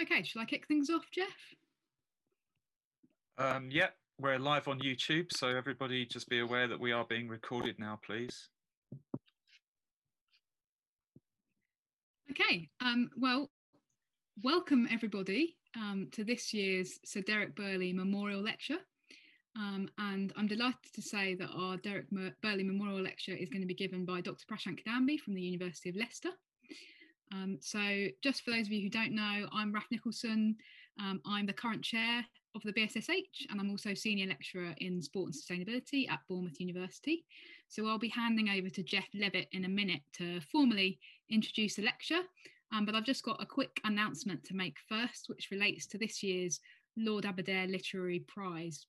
Okay, shall I kick things off, Geoff? Um, yeah, we're live on YouTube, so everybody just be aware that we are being recorded now, please. Okay, um, well, welcome everybody um, to this year's Sir Derek Birley Memorial Lecture. Um, and I'm delighted to say that our Derek Birley Memorial Lecture is going to be given by Dr. Prashant Kidambi from the University of Leicester. Um, so just for those of you who don't know, I'm Raf Nicholson. Um, I'm the current chair of the BSSH and I'm also senior lecturer in sport and sustainability at Bournemouth University. So I'll be handing over to Geoff Levett in a minute to formally introduce the lecture. Um, but I've just got a quick announcement to make first, which relates to this year's Lord Aberdare Literary Prize.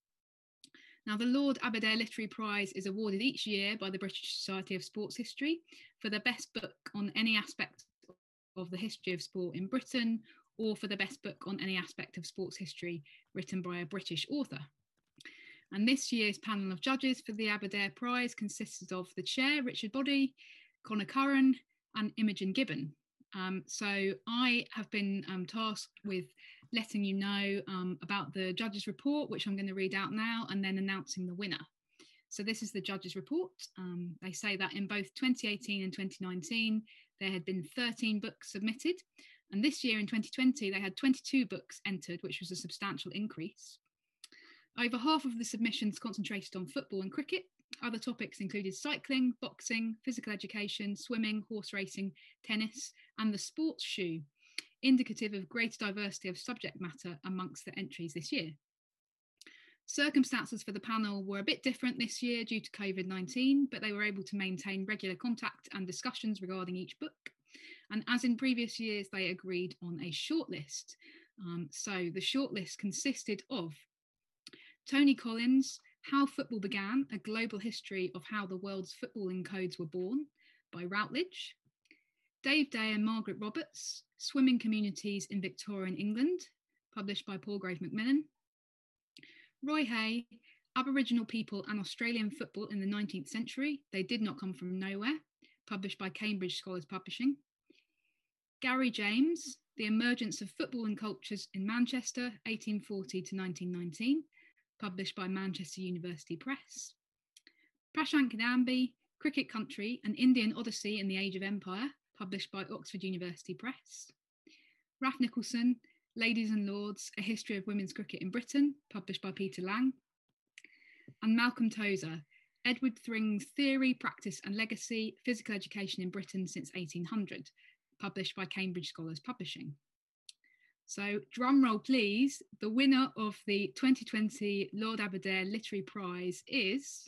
Now, the Lord Aberdare Literary Prize is awarded each year by the British Society of Sports History for the best book on any aspect of the history of sport in Britain or for the best book on any aspect of sports history written by a British author. And this year's panel of judges for the Aberdare Prize consisted of the chair, Richard Boddy, Conor Curran, and Imogen Gibbon. Um, so I have been um, tasked with letting you know um, about the judges' report, which I'm going to read out now, and then announcing the winner. So this is the judges' report. Um, they say that in both 2018 and 2019, there had been 13 books submitted. And this year in 2020, they had 22 books entered, which was a substantial increase. Over half of the submissions concentrated on football and cricket. Other topics included cycling, boxing, physical education, swimming, horse racing, tennis, and the sports shoe, indicative of greater diversity of subject matter amongst the entries this year. Circumstances for the panel were a bit different this year due to COVID 19, but they were able to maintain regular contact and discussions regarding each book. And as in previous years, they agreed on a shortlist. Um, so the shortlist consisted of Tony Collins, How Football Began, a global history of how the world's footballing codes were born by Routledge. Dave Day and Margaret Roberts, Swimming Communities in Victorian England, published by Palgrave Macmillan. Roy Hay, Aboriginal People and Australian Football in the 19th Century, They Did Not Come From Nowhere, published by Cambridge Scholars Publishing. Gary James, The Emergence of Football and Cultures in Manchester, 1840 to 1919, published by Manchester University Press. Prashant Kidambi, Cricket Country, An Indian Odyssey in the Age of Empire, published by Oxford University Press. Raf Nicholson, Ladies and Lords, A History of Women's Cricket in Britain, published by Peter Lang. And Malcolm Tozer, Edward Thring's Theory, Practice and Legacy, Physical Education in Britain since 1800, published by Cambridge Scholars Publishing. So, drum roll please, the winner of the 2020 Lord Aberdare Literary Prize is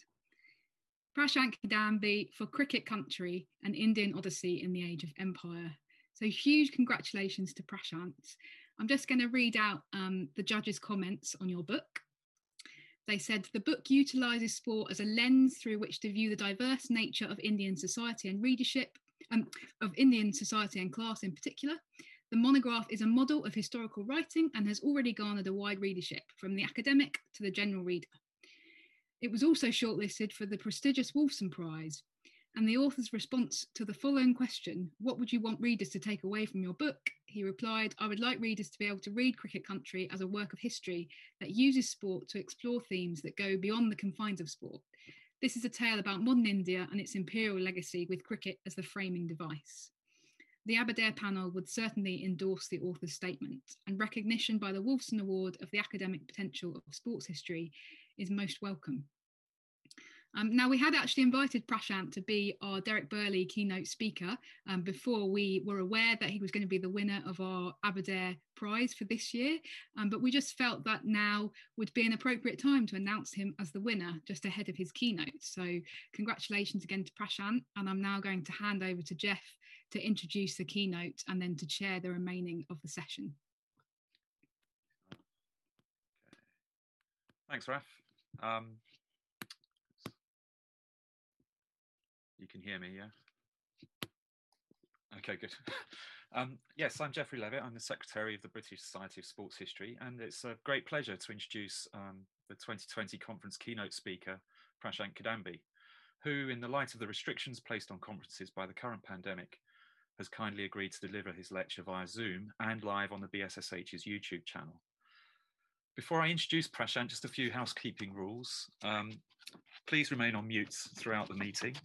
Prashant Kidambi for Cricket Country, an Indian Odyssey in the Age of Empire. So huge congratulations to Prashant. I'm just going to read out um, the judges' comments on your book. They said the book utilises sport as a lens through which to view the diverse nature of Indian society and readership, um, of Indian society and class in particular. The monograph is a model of historical writing and has already garnered a wide readership, from the academic to the general reader. It was also shortlisted for the prestigious Wolfson Prize, and the author's response to the following question, What would you want readers to take away from your book? He replied, I would like readers to be able to read Cricket Country as a work of history that uses sport to explore themes that go beyond the confines of sport. This is a tale about modern India and its imperial legacy with cricket as the framing device. The Aberdare panel would certainly endorse the author's statement, and recognition by the Wolfson Award of the academic potential of sports history is most welcome. Um, now, we had actually invited Prashant to be our Derek Birley keynote speaker um, before we were aware that he was going to be the winner of our Aberdare prize for this year. Um, but we just felt that now would be an appropriate time to announce him as the winner just ahead of his keynote. So, congratulations again to Prashant. And I'm now going to hand over to Geoff to introduce the keynote and then to chair the remaining of the session. Thanks, Raf. Um, You can hear me, yeah? Okay, good. Um, yes, I'm Geoffrey Levett. I'm the Secretary of the British Society of Sports History, and it's a great pleasure to introduce um, the 2020 conference keynote speaker, Prashant Kidambi, who, in the light of the restrictions placed on conferences by the current pandemic, has kindly agreed to deliver his lecture via Zoom and live on the BSSH's YouTube channel. Before I introduce Prashant, just a few housekeeping rules. Um, please remain on mute throughout the meeting.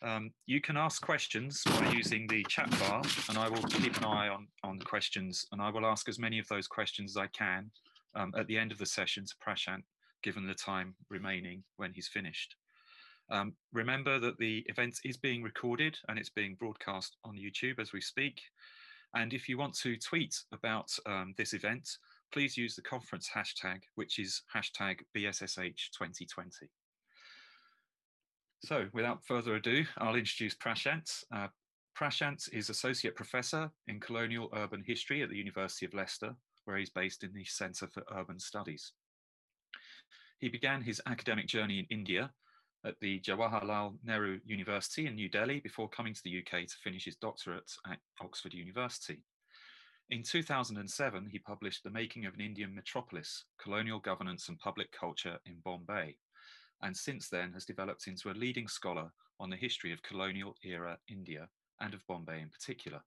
Um, you can ask questions by using the chat bar, and I will keep an eye on, on the questions, and I will ask as many of those questions as I can um, at the end of the session to Prashant, given the time remaining when he's finished. Um, remember that the event is being recorded and it's being broadcast on YouTube as we speak. And if you want to tweet about um, this event, please use the conference hashtag, which is hashtag BSSH2020. So without further ado, I'll introduce Prashant. Uh, Prashant is Associate Professor in Colonial Urban History at the University of Leicester, where he's based in the Centre for Urban Studies. He began his academic journey in India at the Jawaharlal Nehru University in New Delhi before coming to the UK to finish his doctorate at Oxford University. In 2007, he published The Making of an Indian Metropolis Colonial Governance and Public Culture in Bombay, and since then has developed into a leading scholar on the history of colonial era India and of Bombay in particular.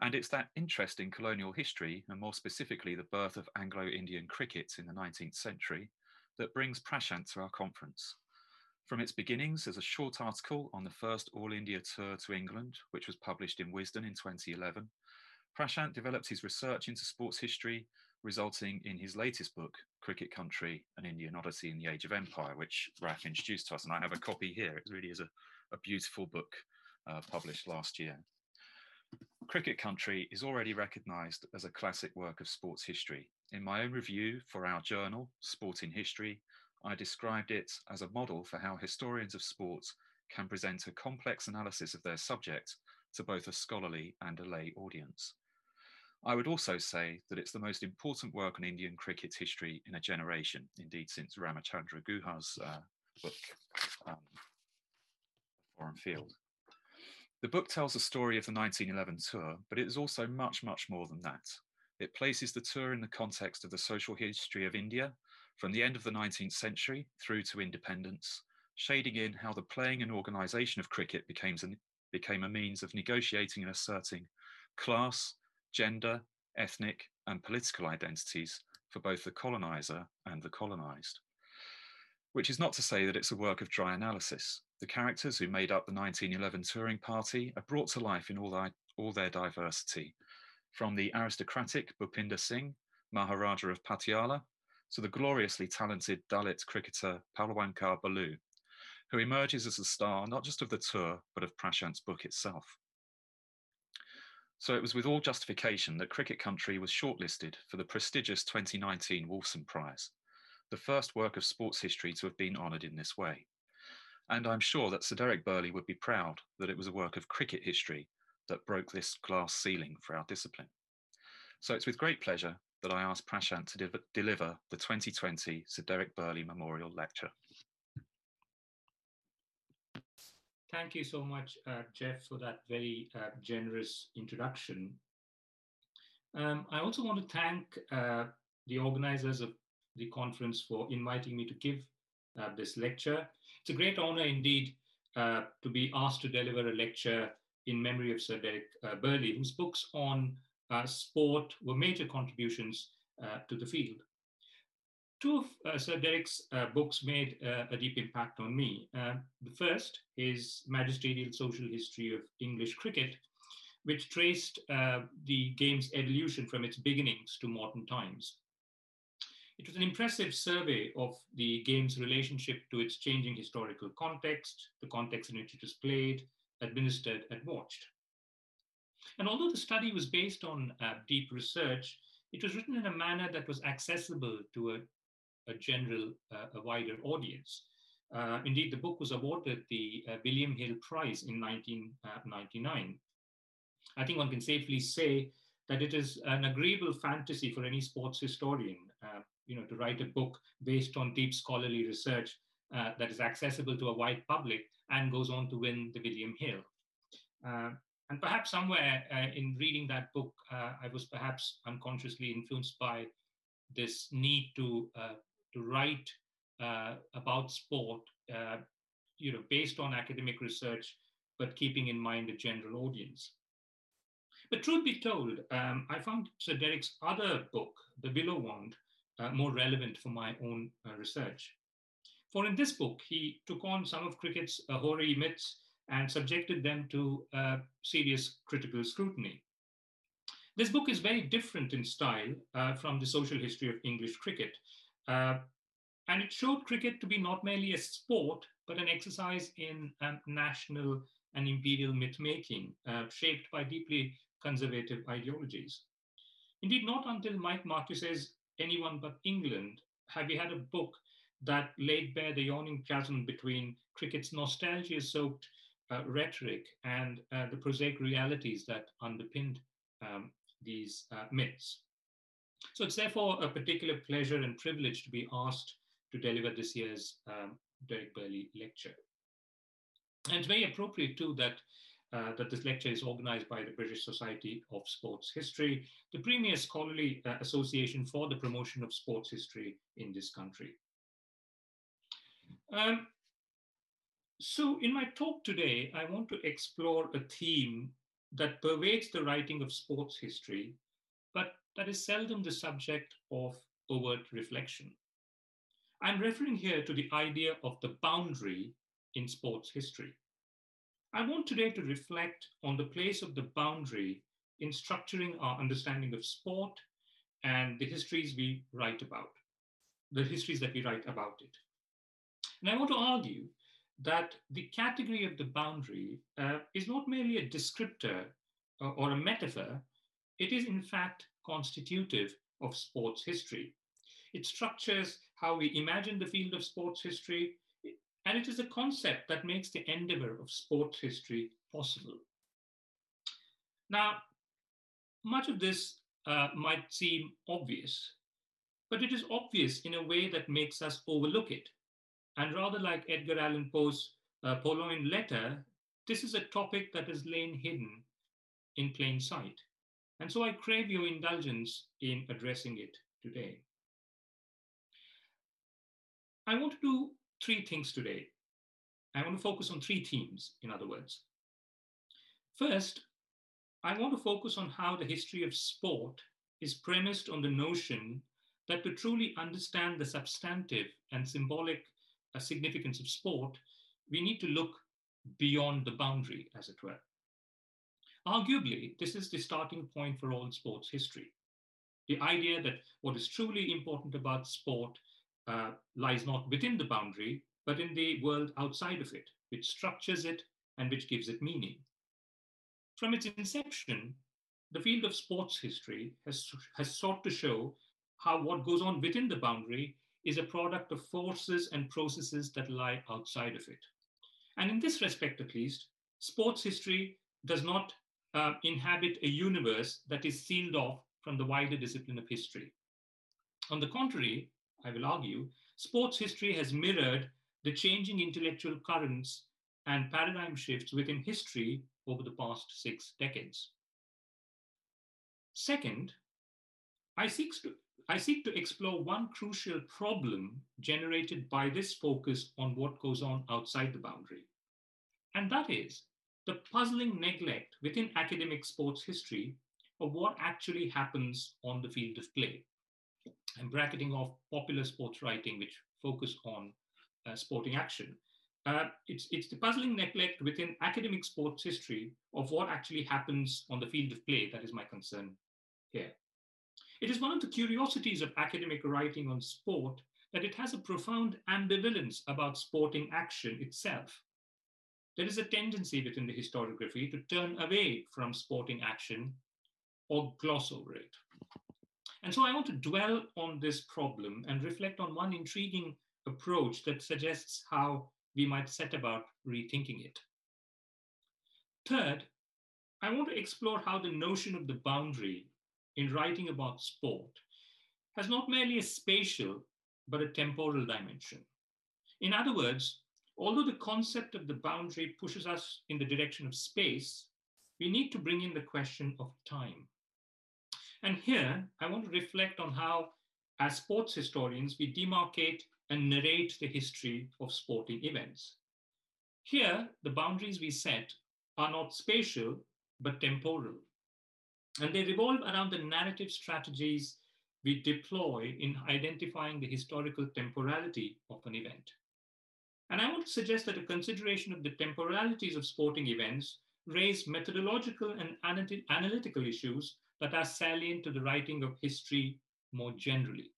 And it's that interest in colonial history, and more specifically the birth of Anglo Indian cricket in the 19th century, that brings Prashant to our conference. From its beginnings as a short article on the first All India tour to England, which was published in Wisden in 2011, Prashant developed his research into sports history, resulting in his latest book, Cricket Country, An Indian Odyssey in the Age of Empire, which Raf introduced to us. And I have a copy here. It really is a, a beautiful book uh, published last year. Cricket Country is already recognised as a classic work of sports history. In my own review for our journal, Sport in History, I described it as a model for how historians of sports can present a complex analysis of their subject to both a scholarly and a lay audience. I would also say that it's the most important work on Indian cricket's history in a generation, indeed since Ramachandra Guha's uh, book, um, Foreign Field. The book tells the story of the 1911 tour, but it is also much, much more than that. It places the tour in the context of the social history of India from the end of the 19th century through to independence, shading in how the playing and organisation of cricket became, became a means of negotiating and asserting class, gender, ethnic, and political identities for both the coloniser and the colonised. Which is not to say that it's a work of dry analysis. The characters who made up the 1911 touring party are brought to life in all their, all their diversity, from the aristocratic Bhupinder Singh, Maharaja of Patiala, to the gloriously talented Dalit cricketer Palwankar Balu, who emerges as a star not just of the tour, but of Prashant's book itself. So it was with all justification that Cricket Country was shortlisted for the prestigious 2019 Wolfson Prize, the first work of sports history to have been honoured in this way. And I'm sure that Sir Derek Birley would be proud that it was a work of cricket history that broke this glass ceiling for our discipline. So it's with great pleasure that I ask Prashant to de deliver the 2020 Sir Derek Birley Memorial Lecture. Thank you so much, uh, Geoff, for that very uh, generous introduction. Um, I also want to thank uh, the organizers of the conference for inviting me to give uh, this lecture. It's a great honor indeed uh, to be asked to deliver a lecture in memory of Sir Derek uh, Birley, whose books on sport were major contributions to the field. Two of uh, Sir Derek's uh, books made uh, a deep impact on me. Uh, the first is Magisterial Social History of English Cricket, which traced uh, the game's evolution from its beginnings to modern times. It was an impressive survey of the game's relationship to its changing historical context, the context in which it was played, administered, and watched. And although the study was based on uh, deep research, it was written in a manner that was accessible to a a general, uh, a wider audience. Uh, indeed, the book was awarded the uh, William Hill Prize in 1999. I think one can safely say that it is an agreeable fantasy for any sports historian, uh, you know, to write a book based on deep scholarly research uh, that is accessible to a wide public and goes on to win the William Hill. Uh, and perhaps somewhere in reading that book, I was perhaps unconsciously influenced by this need to to write uh, about sport, uh, you know, based on academic research but keeping in mind a general audience. But truth be told, um, I found Sir Derek's other book, The Willow Wand, uh, more relevant for my own uh, research. For in this book, he took on some of cricket's hoary myths and subjected them to uh, serious critical scrutiny. This book is very different in style uh, from the social history of English cricket. Uh, and it showed cricket to be not merely a sport, but an exercise in um, national and imperial myth making, uh, shaped by deeply conservative ideologies. Indeed, not until Mike Marqusee's Anyone But England have we had a book that laid bare the yawning chasm between cricket's nostalgia soaked uh, rhetoric and uh, the prosaic realities that underpinned um, these uh, myths. So it's therefore a particular pleasure and privilege to be asked to deliver this year's um, Derek Birley lecture. And it's very appropriate too that uh, that this lecture is organized by the British Society of Sports History, the premier scholarly uh, association for the promotion of sports history in this country. Um, so in my talk today, I want to explore a theme that pervades the writing of sports history, but that is seldom the subject of overt reflection. I'm referring here to the idea of the boundary in sports history. I want today to reflect on the place of the boundary in structuring our understanding of sport and the histories we write about, the histories that we write about it. And I want to argue that the category of the boundary uh, is not merely a descriptor or, or a metaphor, it is in fact constitutive of sports history. It structures how we imagine the field of sports history, and it is a concept that makes the endeavor of sports history possible. Now, much of this uh, might seem obvious, but it is obvious in a way that makes us overlook it. And rather like Edgar Allan Poe's uh, Purloined Letter, this is a topic that has lain hidden in plain sight. And so I crave your indulgence in addressing it today. I want to do three things today. I want to focus on three themes, in other words. First, I want to focus on how the history of sport is premised on the notion that to truly understand the substantive and symbolic uh, significance of sport, we need to look beyond the boundary, as it were. Arguably, this is the starting point for all sports history. The idea that what is truly important about sport uh, lies not within the boundary, but in the world outside of it, which structures it and which gives it meaning. From its inception, the field of sports history has, has sought to show how what goes on within the boundary is a product of forces and processes that lie outside of it. And in this respect, at least, sports history does not uh, inhabit a universe that is sealed off from the wider discipline of history. On the contrary, I will argue, sports history has mirrored the changing intellectual currents and paradigm shifts within history over the past six decades. Second, I seek to, I seek to explore one crucial problem generated by this focus on what goes on outside the boundary. And that is the puzzling neglect within academic sports history of what actually happens on the field of play. I'm bracketing off popular sports writing, which focus on uh, sporting action. Uh, it's, it's the puzzling neglect within academic sports history of what actually happens on the field of play that is my concern here. It is one of the curiosities of academic writing on sport that it has a profound ambivalence about sporting action itself. There is a tendency within the historiography to turn away from sporting action or gloss over it. And so I want to dwell on this problem and reflect on one intriguing approach that suggests how we might set about rethinking it. Third, I want to explore how the notion of the boundary in writing about sport has not merely a spatial, but a temporal dimension. In other words, although the concept of the boundary pushes us in the direction of space, we need to bring in the question of time. And here, I want to reflect on how, as sports historians, we demarcate and narrate the history of sporting events. Here, the boundaries we set are not spatial, but temporal. And they revolve around the narrative strategies we deploy in identifying the historical temporality of an event. And I want to suggest that a consideration of the temporalities of sporting events raise methodological and analytical issues that are salient to the writing of history more generally.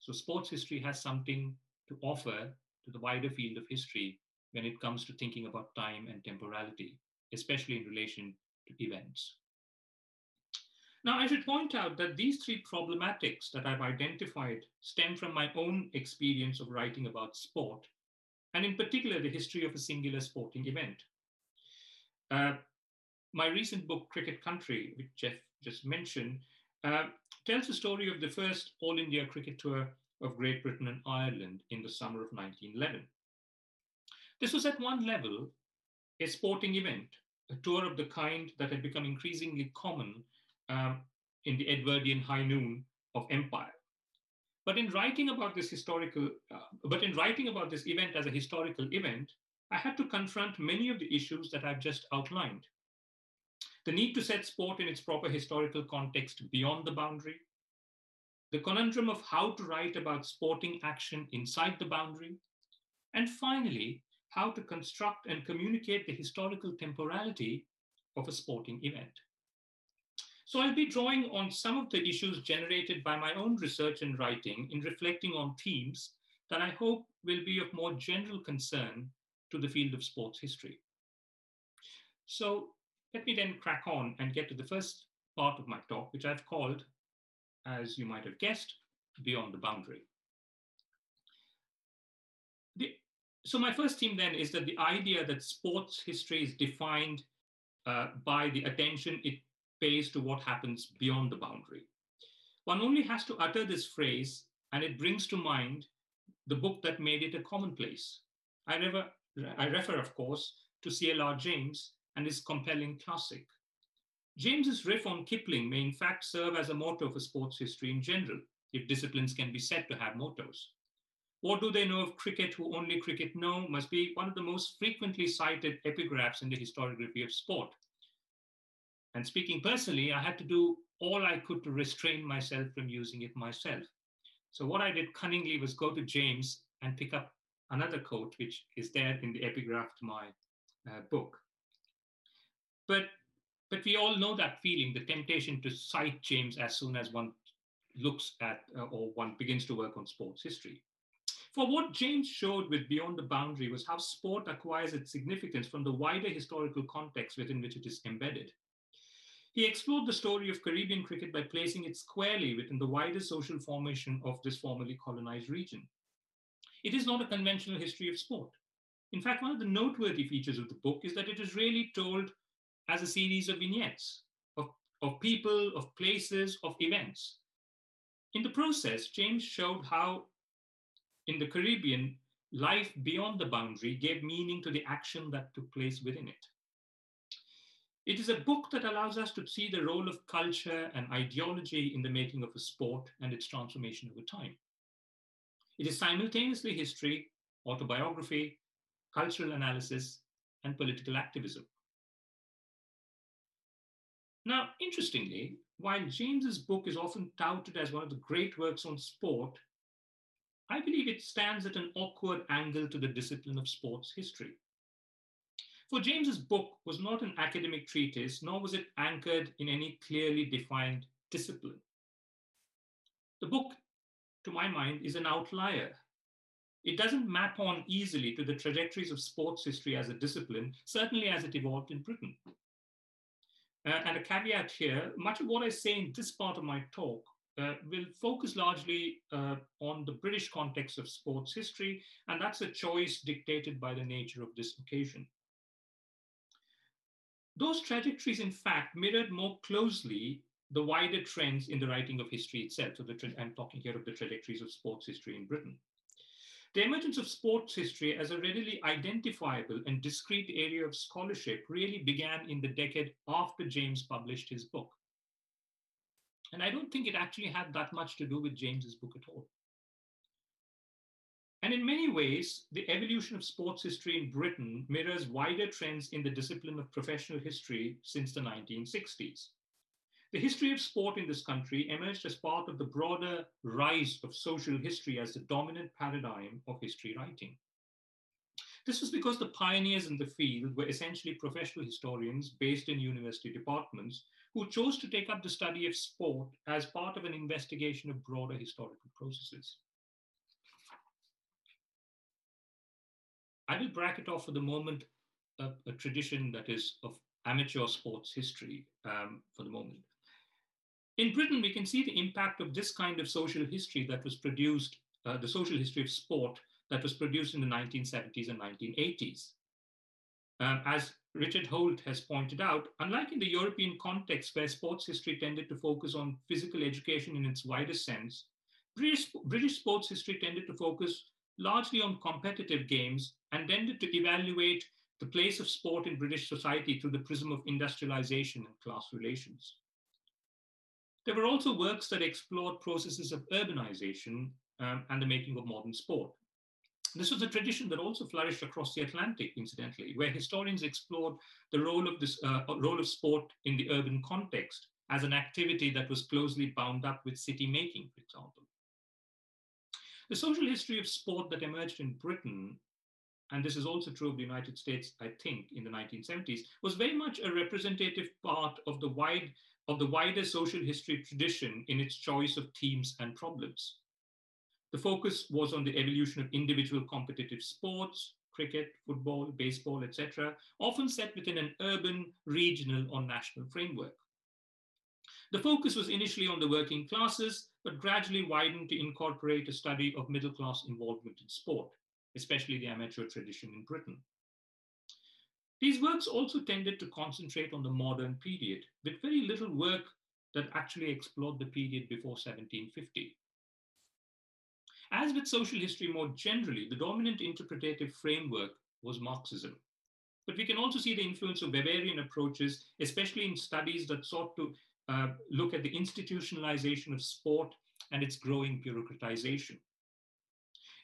So, sports history has something to offer to the wider field of history when it comes to thinking about time and temporality, especially in relation to events. Now, I should point out that these three problematics that I've identified stem from my own experience of writing about sport, and in particular, the history of a singular sporting event. Uh, my recent book, Cricket Country, which Geoff just mentioned, uh, tells the story of the first All India cricket tour of Great Britain and Ireland in the summer of 1911. This was at one level a sporting event, a tour of the kind that had become increasingly common um, in the Edwardian high noon of empire. But in writing about this historical, uh, but in writing about this event as a historical event, I had to confront many of the issues that I've just outlined. The need to set sport in its proper historical context beyond the boundary, the conundrum of how to write about sporting action inside the boundary, and finally, how to construct and communicate the historical temporality of a sporting event. So I'll be drawing on some of the issues generated by my own research and writing in reflecting on themes that I hope will be of more general concern to the field of sports history. So let me then crack on and get to the first part of my talk, which I've called, as you might have guessed, Beyond the Boundary. The, so my first theme then is that the idea that sports history is defined uh, by the attention it pays to what happens beyond the boundary. One only has to utter this phrase, and it brings to mind the book that made it a commonplace. I, never, I refer, of course, to C.L.R. James and his compelling classic. James's riff on Kipling may in fact serve as a motto for sports history in general, if disciplines can be said to have mottos. What do they know of cricket who only cricket know must be one of the most frequently cited epigraphs in the historiography of sport. And speaking personally, I had to do all I could to restrain myself from using it myself. So what I did cunningly was go to James and pick up another quote, which is there in the epigraph to my uh, book. But but we all know that feeling, the temptation to cite James as soon as one looks at uh, or one begins to work on sports history. For what James showed with Beyond the Boundary was how sport acquires its significance from the wider historical context within which it is embedded. He explored the story of Caribbean cricket by placing it squarely within the wider social formation of this formerly colonized region. It is not a conventional history of sport. In fact, one of the noteworthy features of the book is that it is really told as a series of vignettes of, of people, of places, of events. In the process, James showed how in the Caribbean, life beyond the boundary gave meaning to the action that took place within it. It is a book that allows us to see the role of culture and ideology in the making of a sport and its transformation over time. It is simultaneously history, autobiography, cultural analysis, and political activism. Now, interestingly, while James's book is often touted as one of the great works on sport, I believe it stands at an awkward angle to the discipline of sports history. For James's book was not an academic treatise, nor was it anchored in any clearly defined discipline. The book, to my mind, is an outlier. It doesn't map on easily to the trajectories of sports history as a discipline, certainly as it evolved in Britain. Uh, and a caveat here much of what I say in this part of my talk uh, will focus largely uh, on the British context of sports history, and that's a choice dictated by the nature of this occasion. Those trajectories, in fact, mirrored more closely the wider trends in the writing of history itself. So the, I'm talking here of the trajectories of sports history in Britain. The emergence of sports history as a readily identifiable and discrete area of scholarship really began in the decade after James published his book. And I don't think it actually had that much to do with James's book at all. And in many ways, the evolution of sports history in Britain mirrors wider trends in the discipline of professional history since the 1960s. The history of sport in this country emerged as part of the broader rise of social history as the dominant paradigm of history writing. This was because the pioneers in the field were essentially professional historians based in university departments who chose to take up the study of sport as part of an investigation of broader historical processes. I will bracket off for the moment a, a tradition that is of amateur sports history um, for the moment. In Britain, we can see the impact of this kind of social history that was produced, uh, the social history of sport that was produced in the 1970s and 1980s. Um, as Richard Holt has pointed out, unlike in the European context where sports history tended to focus on physical education in its widest sense, British, British sports history tended to focus largely on competitive games and tended to evaluate the place of sport in British society through the prism of industrialization and class relations. There were also works that explored processes of urbanization um, and the making of modern sport. This was a tradition that also flourished across the Atlantic, incidentally, where historians explored the role of this uh, role of sport in the urban context as an activity that was closely bound up with city making, for example. The social history of sport that emerged in Britain, and this is also true of the United States, I think, in the 1970s, was very much a representative part of the wide of the wider social history tradition in its choice of themes and problems. The focus was on the evolution of individual competitive sports, cricket, football, baseball, etc., often set within an urban, regional, or national framework. The focus was initially on the working classes, but gradually widened to incorporate a study of middle class involvement in sport, especially the amateur tradition in Britain. These works also tended to concentrate on the modern period, with very little work that actually explored the period before 1750. As with social history more generally, the dominant interpretative framework was Marxism. But we can also see the influence of Weberian approaches, especially in studies that sought to uh, look at the institutionalization of sport and its growing bureaucratization.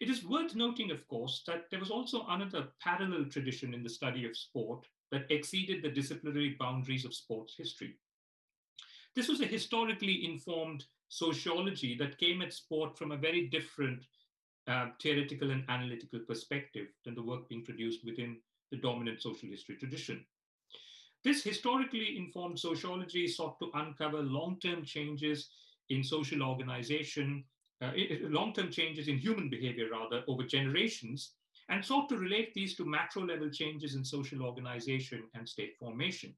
It is worth noting, of course, that there was also another parallel tradition in the study of sport that exceeded the disciplinary boundaries of sports history. This was a historically informed sociology that came at sport from a very different uh, theoretical and analytical perspective than the work being produced within the dominant social history tradition. This historically informed sociology sought to uncover long-term changes in social organization, uh, long-term changes in human behavior rather over generations, and sought to relate these to macro-level changes in social organization and state formation.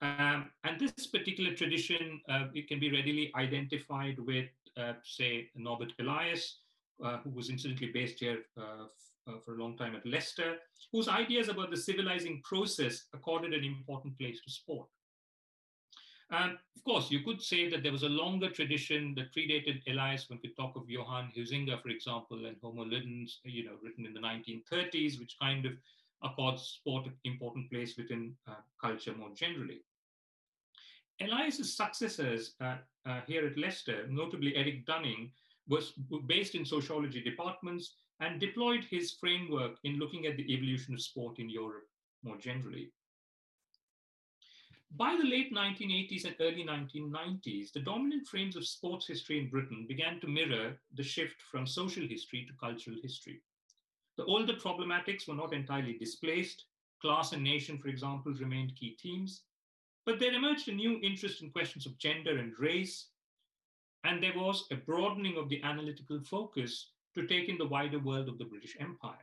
Um, and this particular tradition, uh, it can be readily identified with, uh, say, Norbert Elias, uh, who was incidentally based here uh, for a long time at Leicester, whose ideas about the civilizing process accorded an important place to sport. And of course, you could say that there was a longer tradition that predated Elias when we talk of Johann Huizinga, for example, and Homo Ludens, you know, written in the 1930s, which kind of accords sport an important place within uh, culture more generally. Elias's successors uh, uh, here at Leicester, notably Eric Dunning, was based in sociology departments and deployed his framework in looking at the evolution of sport in Europe more generally. By the late 1980s and early 1990s, the dominant frames of sports history in Britain began to mirror the shift from social history to cultural history. The older problematics were not entirely displaced. Class and nation, for example, remained key themes. But there emerged a new interest in questions of gender and race, and there was a broadening of the analytical focus to take in the wider world of the British Empire.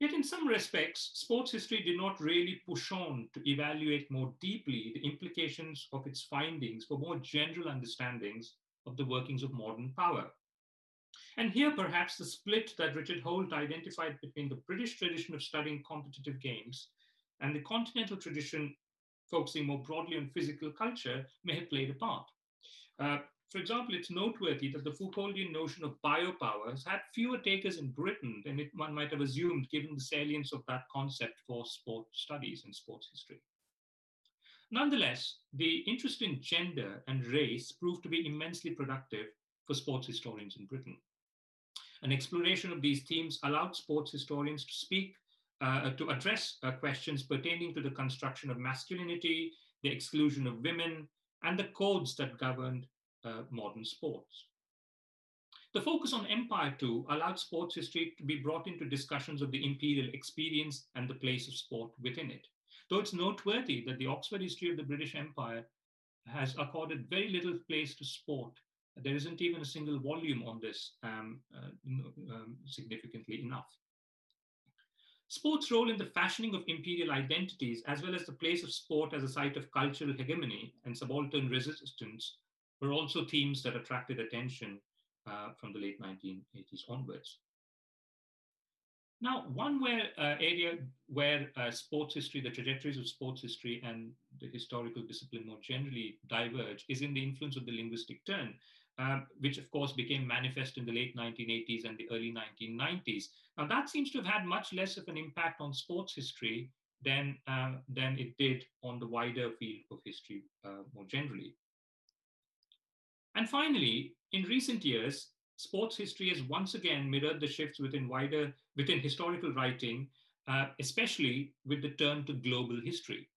Yet, in some respects, sports history did not really push on to evaluate more deeply the implications of its findings for more general understandings of the workings of modern power. And here, perhaps, the split that Richard Holt identified between the British tradition of studying competitive games and the continental tradition focusing more broadly on physical culture may have played a part. Uh, for example, it's noteworthy that the Foucauldian notion of biopower has had fewer takers in Britain than it, one might have assumed, given the salience of that concept for sport studies and sports history. Nonetheless, the interest in gender and race proved to be immensely productive for sports historians in Britain. An exploration of these themes allowed sports historians to speak, uh, to address uh, questions pertaining to the construction of masculinity, the exclusion of women, and the codes that governed uh, modern sports. The focus on empire, too, allowed sports history to be brought into discussions of the imperial experience and the place of sport within it. Though it's noteworthy that the Oxford History of the British Empire has accorded very little place to sport. There isn't even a single volume on this um, uh, um, significantly enough. Sport's role in the fashioning of imperial identities, as well as the place of sport as a site of cultural hegemony and subaltern resistance, were also themes that attracted attention uh, from the late 1980s onwards. Now, one where, uh, area where uh, sports history, the trajectories of sports history and the historical discipline more generally diverge is in the influence of the linguistic turn, um, which of course became manifest in the late 1980s and the early 1990s. Now, that seems to have had much less of an impact on sports history than, uh, than it did on the wider field of history uh, more generally. And finally, in recent years, sports history has once again mirrored the shifts within wider within historical writing, uh, especially with the turn to global history.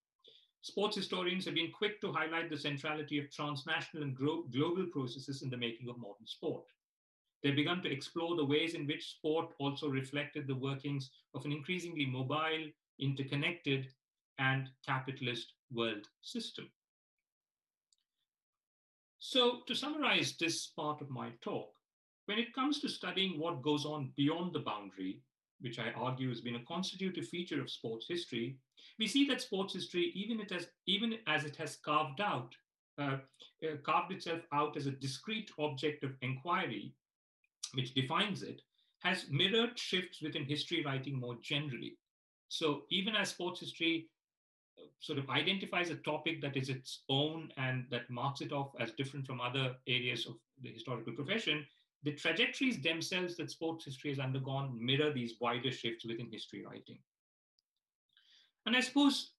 Sports historians have been quick to highlight the centrality of transnational and global processes in the making of modern sport. They've begun to explore the ways in which sport also reflected the workings of an increasingly mobile, interconnected, and capitalist world system. So, to summarize this part of my talk, when it comes to studying what goes on beyond the boundary, which I argue has been a constitutive feature of sports history, we see that sports history, even, it has, even as it has carved out, uh, uh, carved itself out as a discrete object of inquiry, which defines it, has mirrored shifts within history writing more generally. So even as sports history sort of identifies a topic that is its own and that marks it off as different from other areas of the historical profession, the trajectories themselves that sports history has undergone mirror these wider shifts within history writing. And I suppose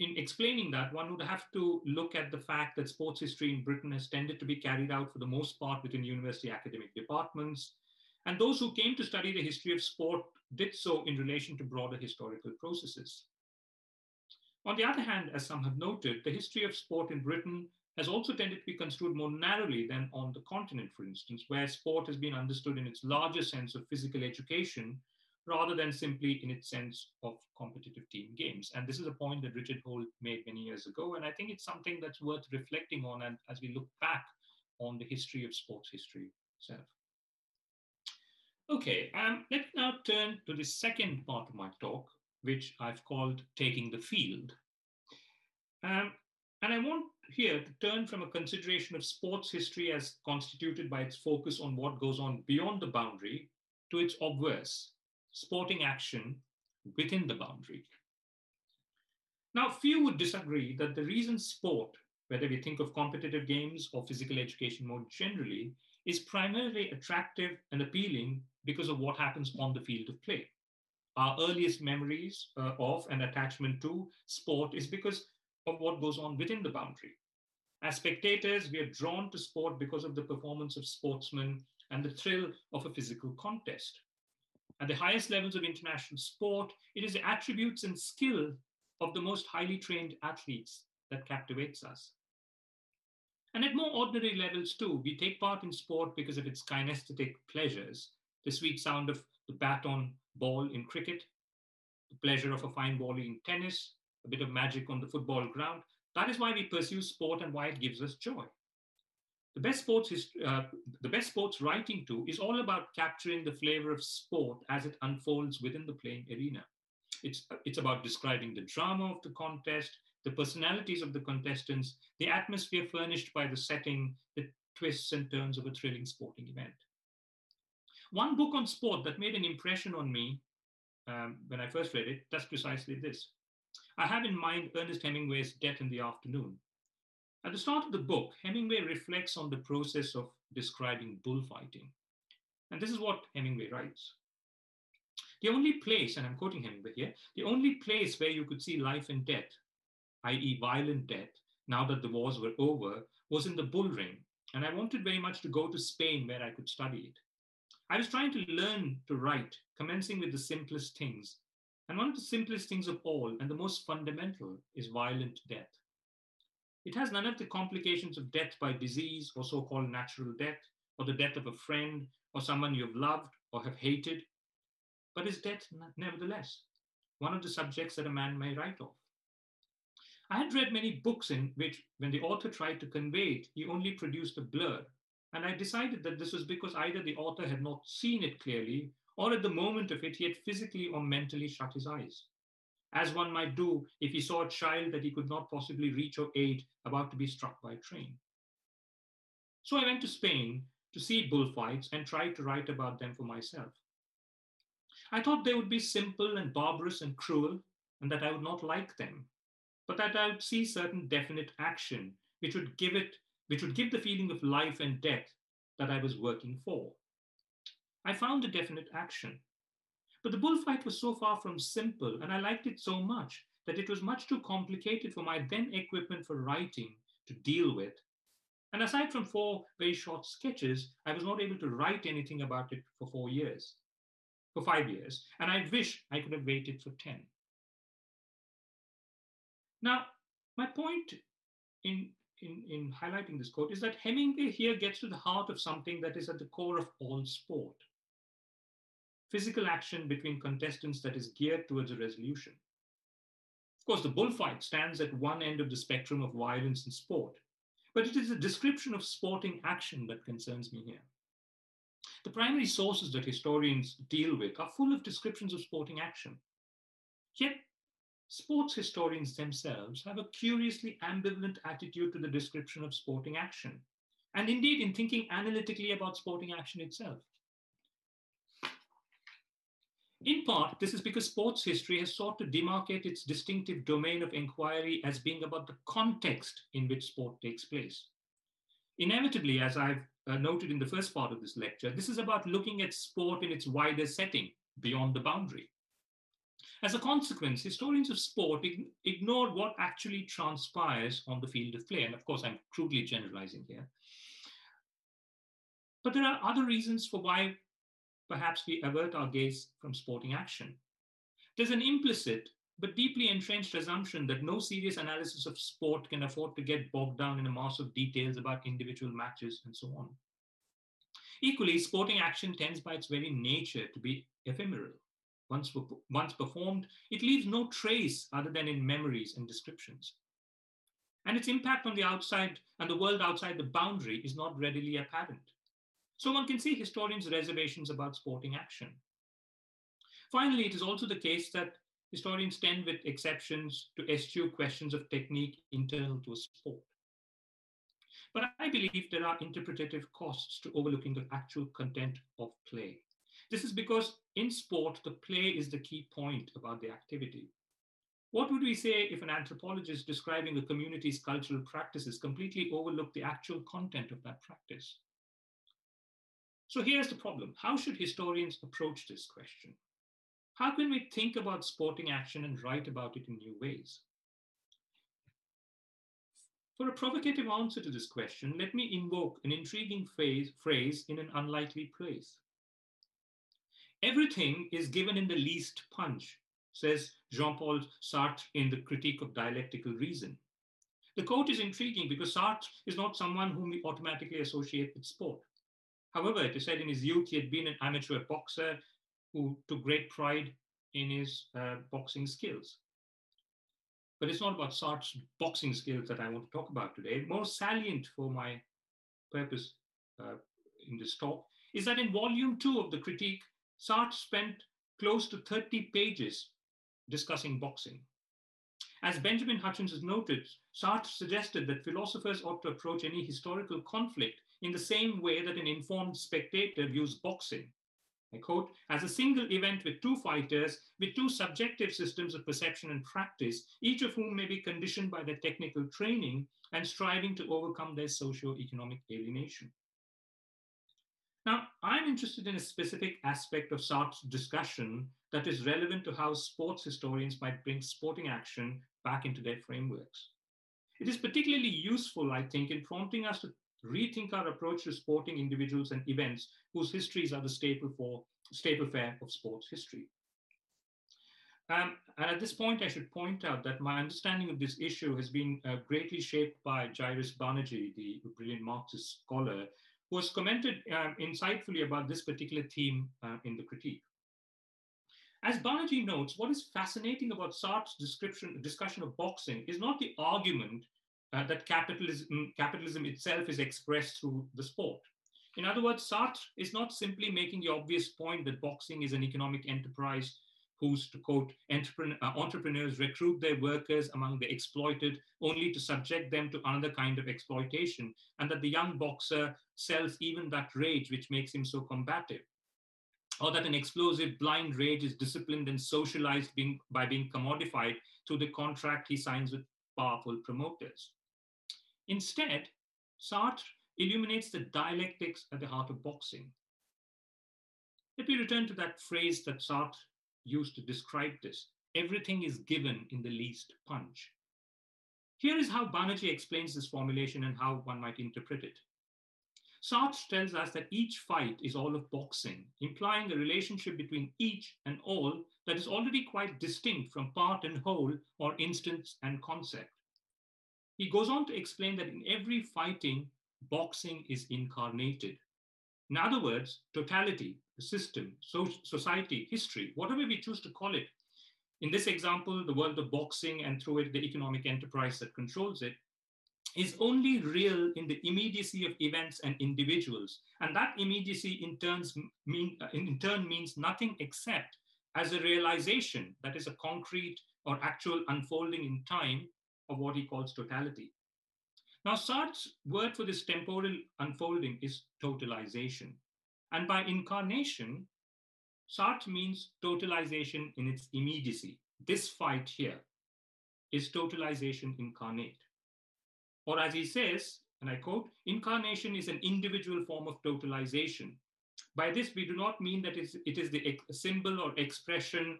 in explaining that, one would have to look at the fact that sports history in Britain has tended to be carried out for the most part within university academic departments. And those who came to study the history of sport did so in relation to broader historical processes. On the other hand, as some have noted, the history of sport in Britain has also tended to be construed more narrowly than on the continent, for instance, where sport has been understood in its larger sense of physical education rather than simply in its sense of competitive team games. And this is a point that Richard Holt made many years ago. And I think it's something that's worth reflecting on as we look back on the history of sports history itself. Okay, um, let's now turn to the second part of my talk, which I've called Taking the Field. Um, and I want here to turn from a consideration of sports history as constituted by its focus on what goes on beyond the boundary to its obverse, sporting action within the boundary. Now, few would disagree that the reason sport, whether we think of competitive games or physical education more generally, is primarily attractive and appealing because of what happens on the field of play. Our earliest memories uh, of and attachment to sport is because of what goes on within the boundary. As spectators, we are drawn to sport because of the performance of sportsmen and the thrill of a physical contest. At the highest levels of international sport, it is the attributes and skill of the most highly trained athletes that captivates us. And at more ordinary levels too, we take part in sport because of its kinesthetic pleasures, the sweet sound of the bat on ball in cricket, the pleasure of a fine volley in tennis, a bit of magic on the football ground. That is why we pursue sport and why it gives us joy. The best sports is, uh, the best sports writing too is all about capturing the flavor of sport as it unfolds within the playing arena. It's, it's about describing the drama of the contest, the personalities of the contestants, the atmosphere furnished by the setting, the twists and turns of a thrilling sporting event. One book on sport that made an impression on me um, when I first read it does precisely this. I have in mind Ernest Hemingway's Death in the Afternoon. At the start of the book, Hemingway reflects on the process of describing bullfighting. And this is what Hemingway writes. The only place, and I'm quoting Hemingway here, the only place where you could see life and death, i.e., violent death, now that the wars were over, was in the bull ring. And I wanted very much to go to Spain where I could study it. I was trying to learn to write, commencing with the simplest things. And one of the simplest things of all, and the most fundamental, is violent death. It has none of the complications of death by disease or so called natural death, or the death of a friend, or someone you have loved or have hated, but is death nevertheless one of the subjects that a man may write of. I had read many books in which, when the author tried to convey it, he only produced a blur. And I decided that this was because either the author had not seen it clearly, or at the moment of it, he had physically or mentally shut his eyes, as one might do if he saw a child that he could not possibly reach or aid about to be struck by a train. So I went to Spain to see bullfights and tried to write about them for myself. I thought they would be simple and barbarous and cruel, and that I would not like them but that I would see certain definite action which would give it, which would give the feeling of life and death that I was working for. I found a definite action. But the bullfight was so far from simple, and I liked it so much that it was much too complicated for my then equipment for writing to deal with. And aside from four very short sketches, I was not able to write anything about it for four years, for five years, and I wish I could have waited for 10. Now, my point in, in, in highlighting this quote is that Hemingway here gets to the heart of something that is at the core of all sport physical action between contestants that is geared towards a resolution. Of course, the bullfight stands at one end of the spectrum of violence in sport, but it is a description of sporting action that concerns me here. The primary sources that historians deal with are full of descriptions of sporting action. Yet sports historians themselves have a curiously ambivalent attitude to the description of sporting action, and indeed in thinking analytically about sporting action itself. In part, this is because sports history has sought to demarcate its distinctive domain of inquiry as being about the context in which sport takes place. Inevitably, as I've uh, noted in the first part of this lecture, this is about looking at sport in its wider setting, beyond the boundary. As a consequence, historians of sport ignored what actually transpires on the field of play. And of course, I'm crudely generalizing here. But there are other reasons for why perhaps we avert our gaze from sporting action. There's an implicit but deeply entrenched assumption that no serious analysis of sport can afford to get bogged down in a mass of details about individual matches and so on. Equally, sporting action tends by its very nature to be ephemeral. Once, once performed, it leaves no trace other than in memories and descriptions. And its impact on the outside and the world outside the boundary is not readily apparent. So one can see historians' reservations about sporting action. Finally, it is also the case that historians tend, with exceptions, to eschew questions of technique internal to a sport. But I believe there are interpretative costs to overlooking the actual content of play. This is because in sport, the play is the key point about the activity. What would we say if an anthropologist describing a community's cultural practices completely overlooked the actual content of that practice? So here's the problem. How should historians approach this question? How can we think about sporting action and write about it in new ways? For a provocative answer to this question, let me invoke an intriguing phrase, in an unlikely place. Everything is given in the least punch, says Jean Paul Sartre in The Critique of Dialectical Reason. The quote is intriguing because Sartre is not someone whom we automatically associate with sport. However, it is said in his youth he had been an amateur boxer who took great pride in his uh, boxing skills. But it's not about Sartre's boxing skills that I want to talk about today. More salient for my purpose uh, in this talk is that in volume two of the critique, Sartre spent close to 30 pages discussing boxing. As Benjamin Hutchins has noted, Sartre suggested that philosophers ought to approach any historical conflict in the same way that an informed spectator views boxing. I quote, as a single event with two fighters with two subjective systems of perception and practice, each of whom may be conditioned by their technical training and striving to overcome their socio-economic alienation. Now, I'm interested in a specific aspect of Sartre's discussion that is relevant to how sports historians might bring sporting action back into their frameworks. It is particularly useful, I think, in prompting us to rethink our approach to sporting individuals and events whose histories are the staple for staple fare of sports history. Um, and at this point, I should point out that my understanding of this issue has been uh, greatly shaped by Jairus Banaji, the brilliant Marxist scholar, who has commented um, insightfully about this particular theme uh, in the critique. As Banaji notes, what is fascinating about Sartre's description, discussion of boxing is not the argument uh, that capitalism, capitalism itself is expressed through the sport. In other words, Sartre is not simply making the obvious point that boxing is an economic enterprise whose, to quote, entrepreneur, uh, entrepreneurs recruit their workers among the exploited only to subject them to another kind of exploitation, and that the young boxer sells even that rage which makes him so combative. Or that an explosive blind rage is disciplined and socialized being, by being commodified through the contract he signs with powerful promoters. Instead, Sartre illuminates the dialectics at the heart of boxing. Let me return to that phrase that Sartre used to describe this. Everything is given in the least punch. Here is how Banaji explains this formulation and how one might interpret it. Sartre tells us that each fight is all of boxing, implying a relationship between each and all that is already quite distinct from part and whole or instance and concept. He goes on to explain that in every fighting, boxing is incarnated. In other words, totality, the system, so society, history, whatever we choose to call it. In this example, the world of boxing and through it, the economic enterprise that controls it, is only real in the immediacy of events and individuals. And that immediacy in, turns mean, uh, in turn means nothing except as a realization that is a concrete or actual unfolding in time of what he calls totality. Now, Sartre's word for this temporal unfolding is totalization. And by incarnation, Sartre means totalization in its immediacy. This fight here is totalization incarnate. Or as he says, and I quote, incarnation is an individual form of totalization. By this, we do not mean that it is the symbol or expression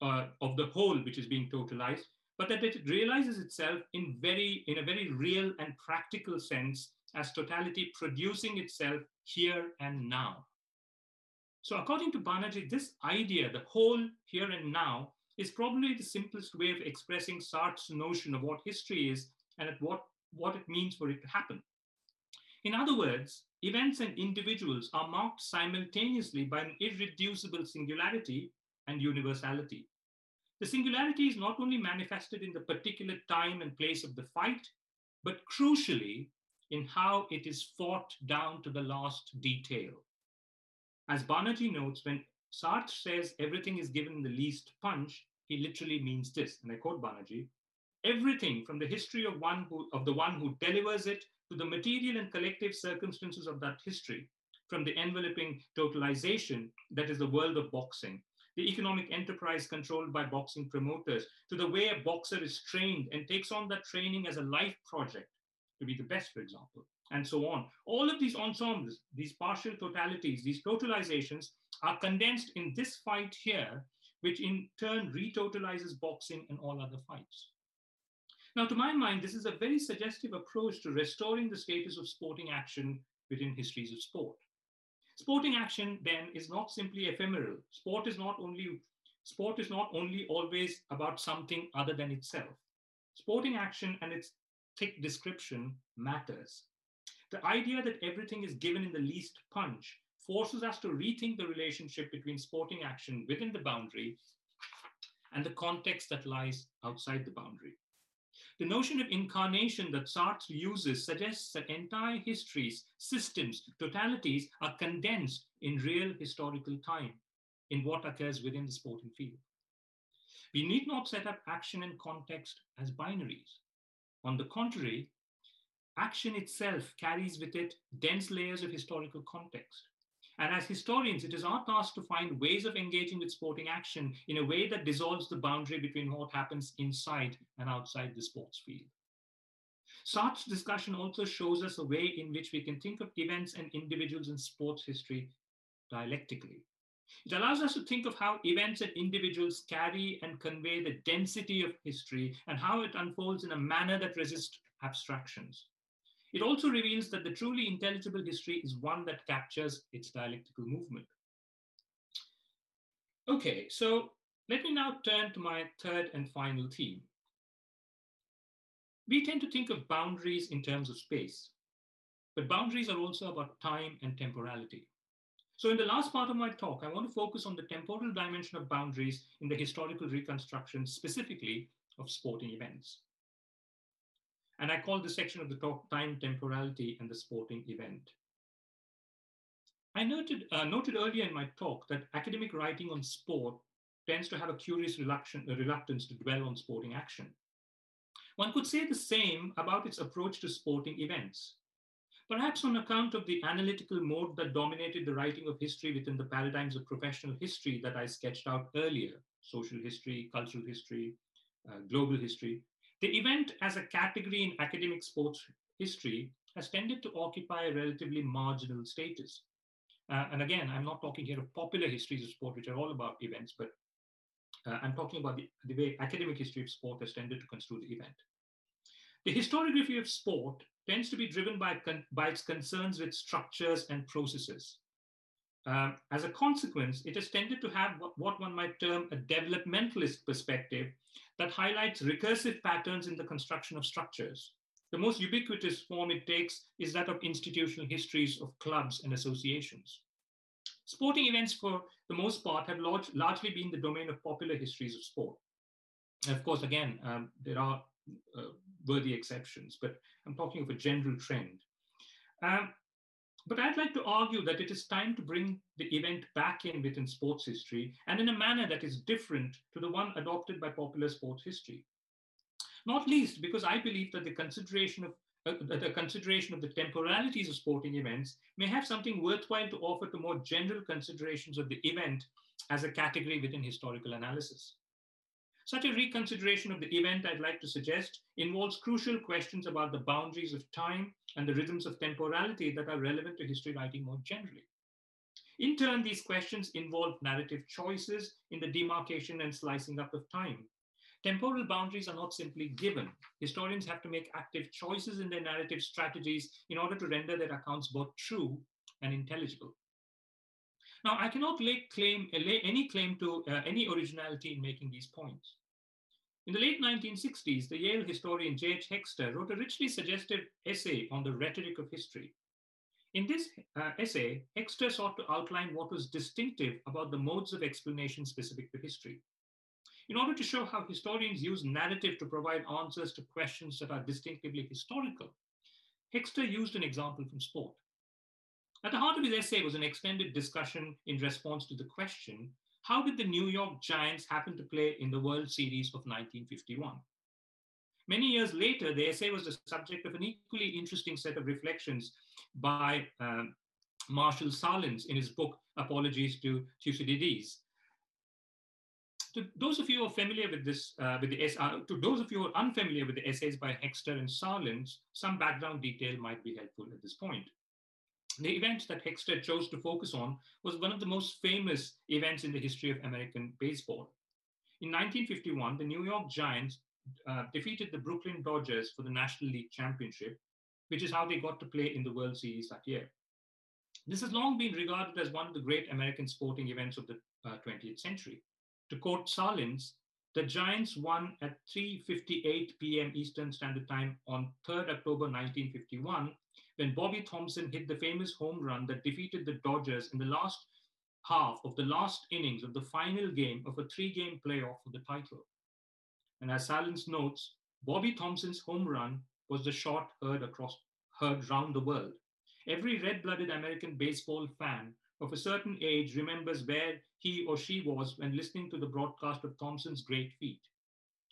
uh, of the whole which is being totalized, but that it realizes itself in, very, in a very real and practical sense as totality producing itself here and now. So according to Banaji, this idea, the whole here and now, is probably the simplest way of expressing Sartre's notion of what history is and at what, what it means for it to happen. In other words, events and individuals are marked simultaneously by an irreducible singularity and universality. The singularity is not only manifested in the particular time and place of the fight, but crucially in how it is fought down to the last detail. As Banaji notes, when Sartre says everything is given the least punch, he literally means this, and I quote Banaji, everything from the history of one who, of the one who delivers it to the material and collective circumstances of that history, from the enveloping totalization that is the world of boxing the economic enterprise controlled by boxing promoters, to the way a boxer is trained and takes on that training as a life project to be the best, for example, and so on. All of these ensembles, these partial totalities, these totalizations are condensed in this fight here, which in turn retotalizes boxing and all other fights. Now, to my mind, this is a very suggestive approach to restoring the status of sporting action within histories of sport. Sporting action then is not simply ephemeral. Sport is not only sport is not only always about something other than itself. Sporting action and its thick description matters. The idea that everything is given in the least punch forces us to rethink the relationship between sporting action within the boundary and the context that lies outside the boundary. The notion of incarnation that Sartre uses suggests that entire histories, systems, totalities are condensed in real historical time in what occurs within the sporting field. We need not set up action and context as binaries. On the contrary, action itself carries with it dense layers of historical context. And as historians, it is our task to find ways of engaging with sporting action in a way that dissolves the boundary between what happens inside and outside the sports field. Sartre's discussion also shows us a way in which we can think of events and individuals in sports history dialectically. It allows us to think of how events and individuals carry and convey the density of history and how it unfolds in a manner that resists abstractions. It also reveals that the truly intelligible history is one that captures its dialectical movement. Okay, so let me now turn to my third and final theme. We tend to think of boundaries in terms of space, but boundaries are also about time and temporality. So in the last part of my talk, I want to focus on the temporal dimension of boundaries in the historical reconstruction, specifically of sporting events. And I call this section of the talk time, temporality, and the sporting event. I noted, uh, noted earlier in my talk that academic writing on sport tends to have a curious reluctance to dwell on sporting action. One could say the same about its approach to sporting events. Perhaps on account of the analytical mode that dominated the writing of history within the paradigms of professional history that I sketched out earlier social history, cultural history, uh, global history the event as a category in academic sports history has tended to occupy a relatively marginal status. Uh, and again, I'm not talking here of popular histories of sport, which are all about events, but uh, I'm talking about the, the way academic history of sport has tended to construe the event. The historiography of sport tends to be driven by, by its concerns with structures and processes. Um, as a consequence, it has tended to have what, what one might term a developmentalist perspective that highlights recursive patterns in the construction of structures. The most ubiquitous form it takes is that of institutional histories of clubs and associations. Sporting events, for the most part, have large, largely been the domain of popular histories of sport. And of course, again, um, there are uh, worthy exceptions, but I'm talking of a general trend. Um, but I'd like to argue that it is time to bring the event back in within sports history and in a manner that is different to the one adopted by popular sports history. Not least because I believe that the consideration of uh, the consideration of the temporalities of sporting events may have something worthwhile to offer to more general considerations of the event as a category within historical analysis. Such a reconsideration of the event, I'd like to suggest, involves crucial questions about the boundaries of time and the rhythms of temporality that are relevant to history writing more generally. In turn, these questions involve narrative choices in the demarcation and slicing up of time. Temporal boundaries are not simply given. Historians have to make active choices in their narrative strategies in order to render their accounts both true and intelligible. Now, I cannot lay, claim, lay any claim to uh, any originality in making these points. In the late 1960s, the Yale historian J.H. Hexter wrote a richly suggestive essay on the rhetoric of history. In this uh, essay, Hexter sought to outline what was distinctive about the modes of explanation specific to history. In order to show how historians use narrative to provide answers to questions that are distinctively historical, Hexter used an example from sport. At the heart of his essay was an extended discussion in response to the question how did the New York Giants happen to play in the World Series of 1951? Many years later, the essay was the subject of an equally interesting set of reflections by um, Marshall Sahlins in his book Apologies to Thucydides. To those of you who are familiar with this, uh, with the uh, to those of you who are unfamiliar with the essays by Hexter and Sahlins, some background detail might be helpful at this point. The event that Hexter chose to focus on was one of the most famous events in the history of American baseball. In 1951, the New York Giants uh, defeated the Brooklyn Dodgers for the National League Championship, which is how they got to play in the World Series that year. This has long been regarded as one of the great American sporting events of the uh, 20th century. To quote Sahlins, the Giants won at 3:58 p.m. Eastern Standard Time on 3rd October 1951 when Bobby Thomson hit the famous home run that defeated the Dodgers in the last half of the last innings of the final game of a three game playoff for the title. And as Sahlins notes, Bobby Thomson's home run was the shot heard across heard round the world. Every red-blooded American baseball fan of a certain age remembers where he or she was when listening to the broadcast of Thomson's great feat.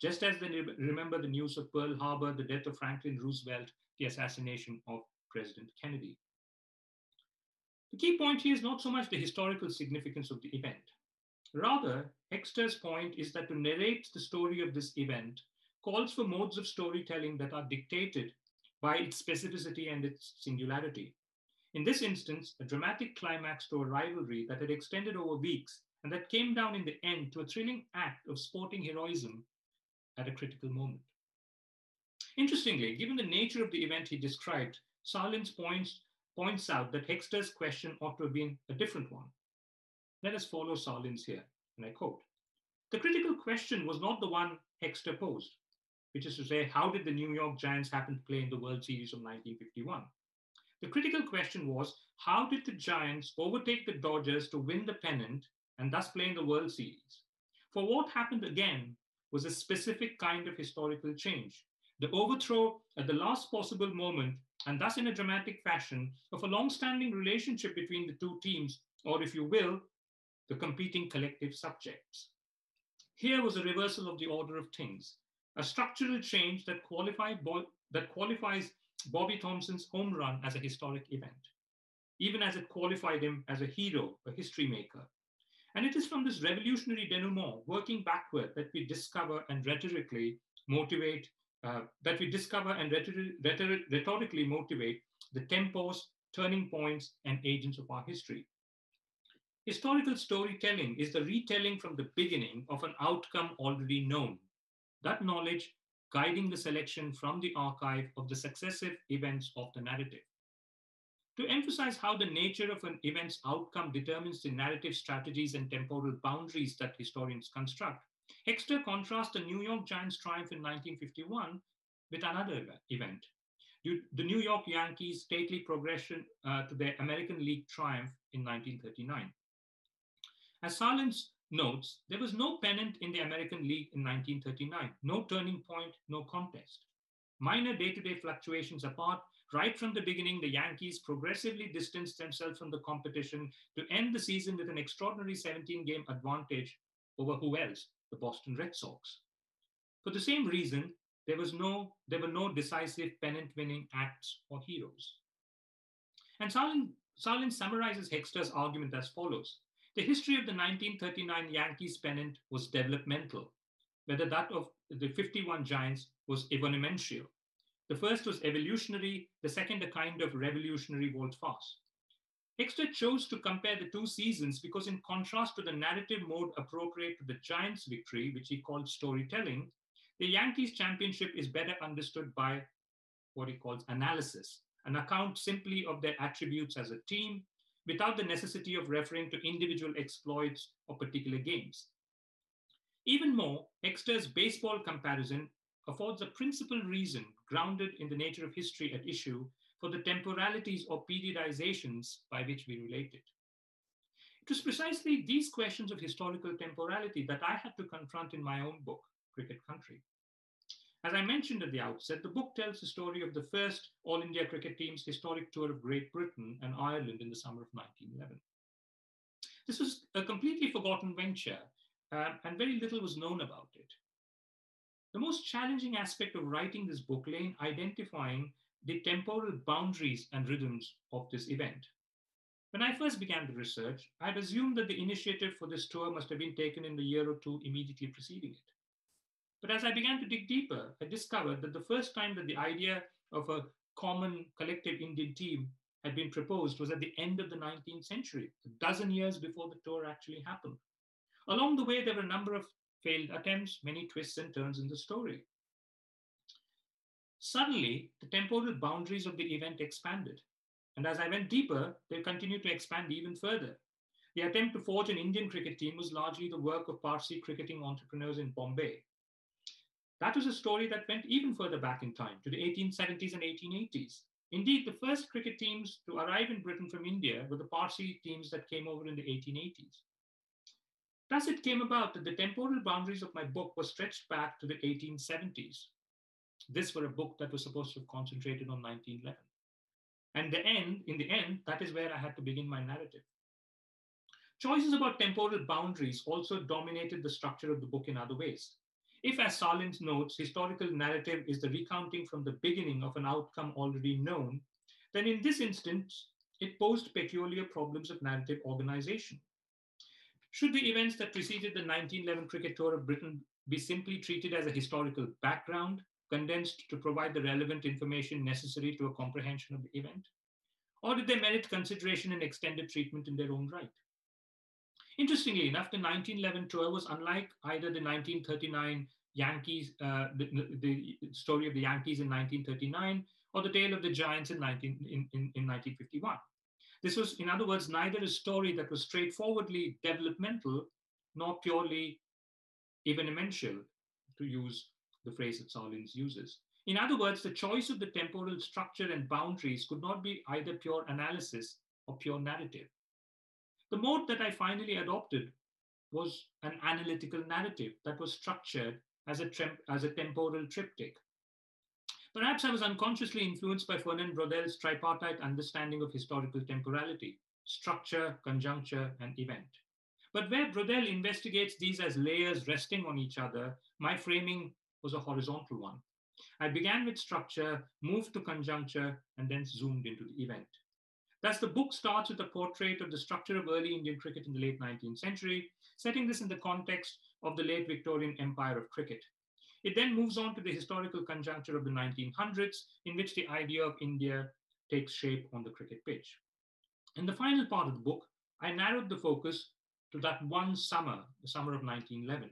Just as they remember the news of Pearl Harbor, the death of Franklin Roosevelt, the assassination of President Kennedy. The key point here is not so much the historical significance of the event. Rather, Hexter's point is that to narrate the story of this event calls for modes of storytelling that are dictated by its specificity and its singularity. In this instance, a dramatic climax to a rivalry that had extended over weeks and that came down in the end to a thrilling act of sporting heroism at a critical moment. Interestingly, given the nature of the event he described, Sahlins points, points out that Hexter's question ought to have been a different one. Let us follow Sahlins here, and I quote The critical question was not the one Hexter posed, which is to say, how did the New York Giants happen to play in the World Series of 1951? The critical question was how did the Giants overtake the Dodgers to win the pennant and thus play in the World Series? For what happened again was a specific kind of historical change. The overthrow at the last possible moment, and thus in a dramatic fashion, of a long standing relationship between the two teams, or if you will, the competing collective subjects. Here was a reversal of the order of things, a structural change that, Bo- that qualifies Bobby Thomson's home run as a historic event, even as it qualified him as a hero, a history maker. And it is from this revolutionary denouement, working backward, that we discover and rhetorically motivate, Uh, that we discover and rhetor- rhetorically motivate the tempos, turning points, and agents of our history. Historical storytelling is the retelling from the beginning of an outcome already known. That knowledge guiding the selection from the archive of the successive events of the narrative. To emphasize how the nature of an event's outcome determines the narrative strategies and temporal boundaries that historians construct, Hexter contrasts the New York Giants' triumph in 1951 with another event, the New York Yankees' stately progression uh, to their American League triumph in 1939. As Sahlins notes there was no pennant in the American League in 1939, no turning point, no contest. Minor day to day fluctuations apart, right from the beginning, the Yankees progressively distanced themselves from the competition to end the season with an extraordinary 17 game advantage over who else? The Boston Red Sox. For the same reason, there, was no, there were no decisive pennant winning acts or heroes. And Sahlins, Sahlins summarizes Hexter's argument as follows the history of the 1939 Yankees pennant was developmental, whether that of the 51 Giants was evenemential. The first was evolutionary, the second a kind of revolutionary volte-face. Hexter chose to compare the two seasons because, in contrast to the narrative mode appropriate to the Giants' victory, which he called storytelling, the Yankees' championship is better understood by what he calls analysis, an account simply of their attributes as a team, without the necessity of referring to individual exploits or particular games. Even more, Hexter's baseball comparison affords a principal reason grounded in the nature of history at issue for the temporalities or periodizations by which we relate it. It was precisely these questions of historical temporality that I had to confront in my own book, Cricket Country. As I mentioned at the outset, the book tells the story of the first All India cricket team's historic tour of Great Britain and Ireland in the summer of 1911. This was a completely forgotten venture, uh, and very little was known about it. The most challenging aspect of writing this book lay in identifying the temporal boundaries and rhythms of this event. When I first began the research, I had assumed that the initiative for this tour must have been taken in the year or two immediately preceding it. But as I began to dig deeper, I discovered that the first time that the idea of a common collective Indian team had been proposed was at the end of the 19th century, a dozen years before the tour actually happened. Along the way, there were a number of failed attempts, many twists and turns in the story. Suddenly, the temporal boundaries of the event expanded. And as I went deeper, they continued to expand even further. The attempt to forge an Indian cricket team was largely the work of Parsi cricketing entrepreneurs in Bombay, that was a story that went even further back in time to the 1870s and 1880s. Indeed, the first cricket teams to arrive in Britain from India were the Parsi teams that came over in the 1880s. Thus, it came about that the temporal boundaries of my book were stretched back to the 1870s. This were a book that was supposed to have concentrated on 1911. And the end, in the end, that is where I had to begin my narrative. Choices about temporal boundaries also dominated the structure of the book in other ways. If, as Sahlins notes, historical narrative is the recounting from the beginning of an outcome already known, then in this instance, it posed peculiar problems of narrative organization. Should the events that preceded the 1911 cricket tour of Britain be simply treated as a historical background, condensed to provide the relevant information necessary to a comprehension of the event? Or did they merit consideration and extended treatment in their own right? Interestingly enough, the 1911 tour was unlike either the 1939 Yankees, uh, the, the, story of the Yankees in 1939, or The Tale of the Giants in, 19, in, in, in 1951. This was, in other words, neither a story that was straightforwardly developmental nor purely evenemential, to use the phrase that Sahlins uses. In other words, the choice of the temporal structure and boundaries could not be either pure analysis or pure narrative. The mode that I finally adopted was an analytical narrative that was structured as a, as a temporal triptych. Perhaps I was unconsciously influenced by Fernand Braudel's tripartite understanding of historical temporality, structure, conjuncture, and event. But where Braudel investigates these as layers resting on each other, my framing was a horizontal one. I began with structure, moved to conjuncture, and then zoomed into the event. Thus, the book starts with a portrait of the structure of early Indian cricket in the late 19th century, setting this in the context of the late Victorian empire of cricket. It then moves on to the historical conjuncture of the 1900s, in which the idea of India takes shape on the cricket pitch. In the final part of the book, I narrowed the focus to that one summer, the summer of 1911.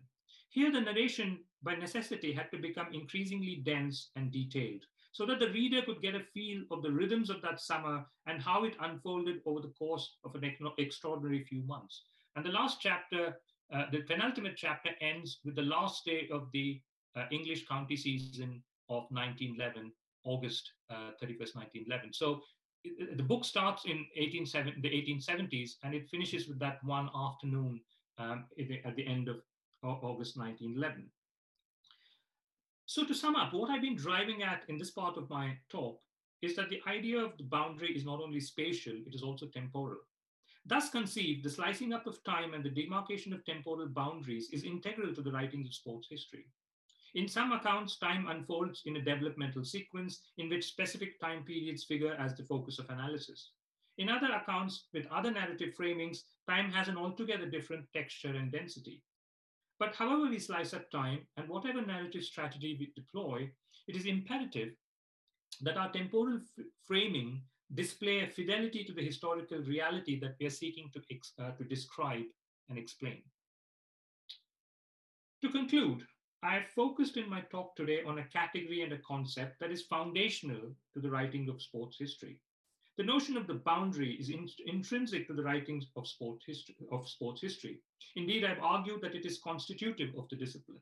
Here, the narration, by necessity, had to become increasingly dense and detailed so that the reader could get a feel of the rhythms of that summer and how it unfolded over the course of an extraordinary few months. And the last chapter, uh, the penultimate chapter, ends with the last day of the uh, English county season of 1911, August uh, 31st, 1911. So the book starts in 1870, the 1870s and it finishes with that one afternoon um, at the end of August 1911. So to sum up, what I've been driving at in this part of my talk is that the idea of the boundary is not only spatial, it is also temporal. Thus conceived, the slicing up of time and the demarcation of temporal boundaries is integral to the writings of sports history. In some accounts, time unfolds in a developmental sequence in which specific time periods figure as the focus of analysis. In other accounts, with other narrative framings, time has an altogether different texture and density. But however we slice up time and whatever narrative strategy we deploy, it is imperative that our temporal framing display a fidelity to the historical reality that we are seeking to, uh, to describe and explain. To conclude, I have focused in my talk today on a category and a concept that is foundational to the writing of sports history. The notion of the boundary is in, intrinsic to the writings of, sport history, of sports history. Indeed, I've argued that it is constitutive of the discipline.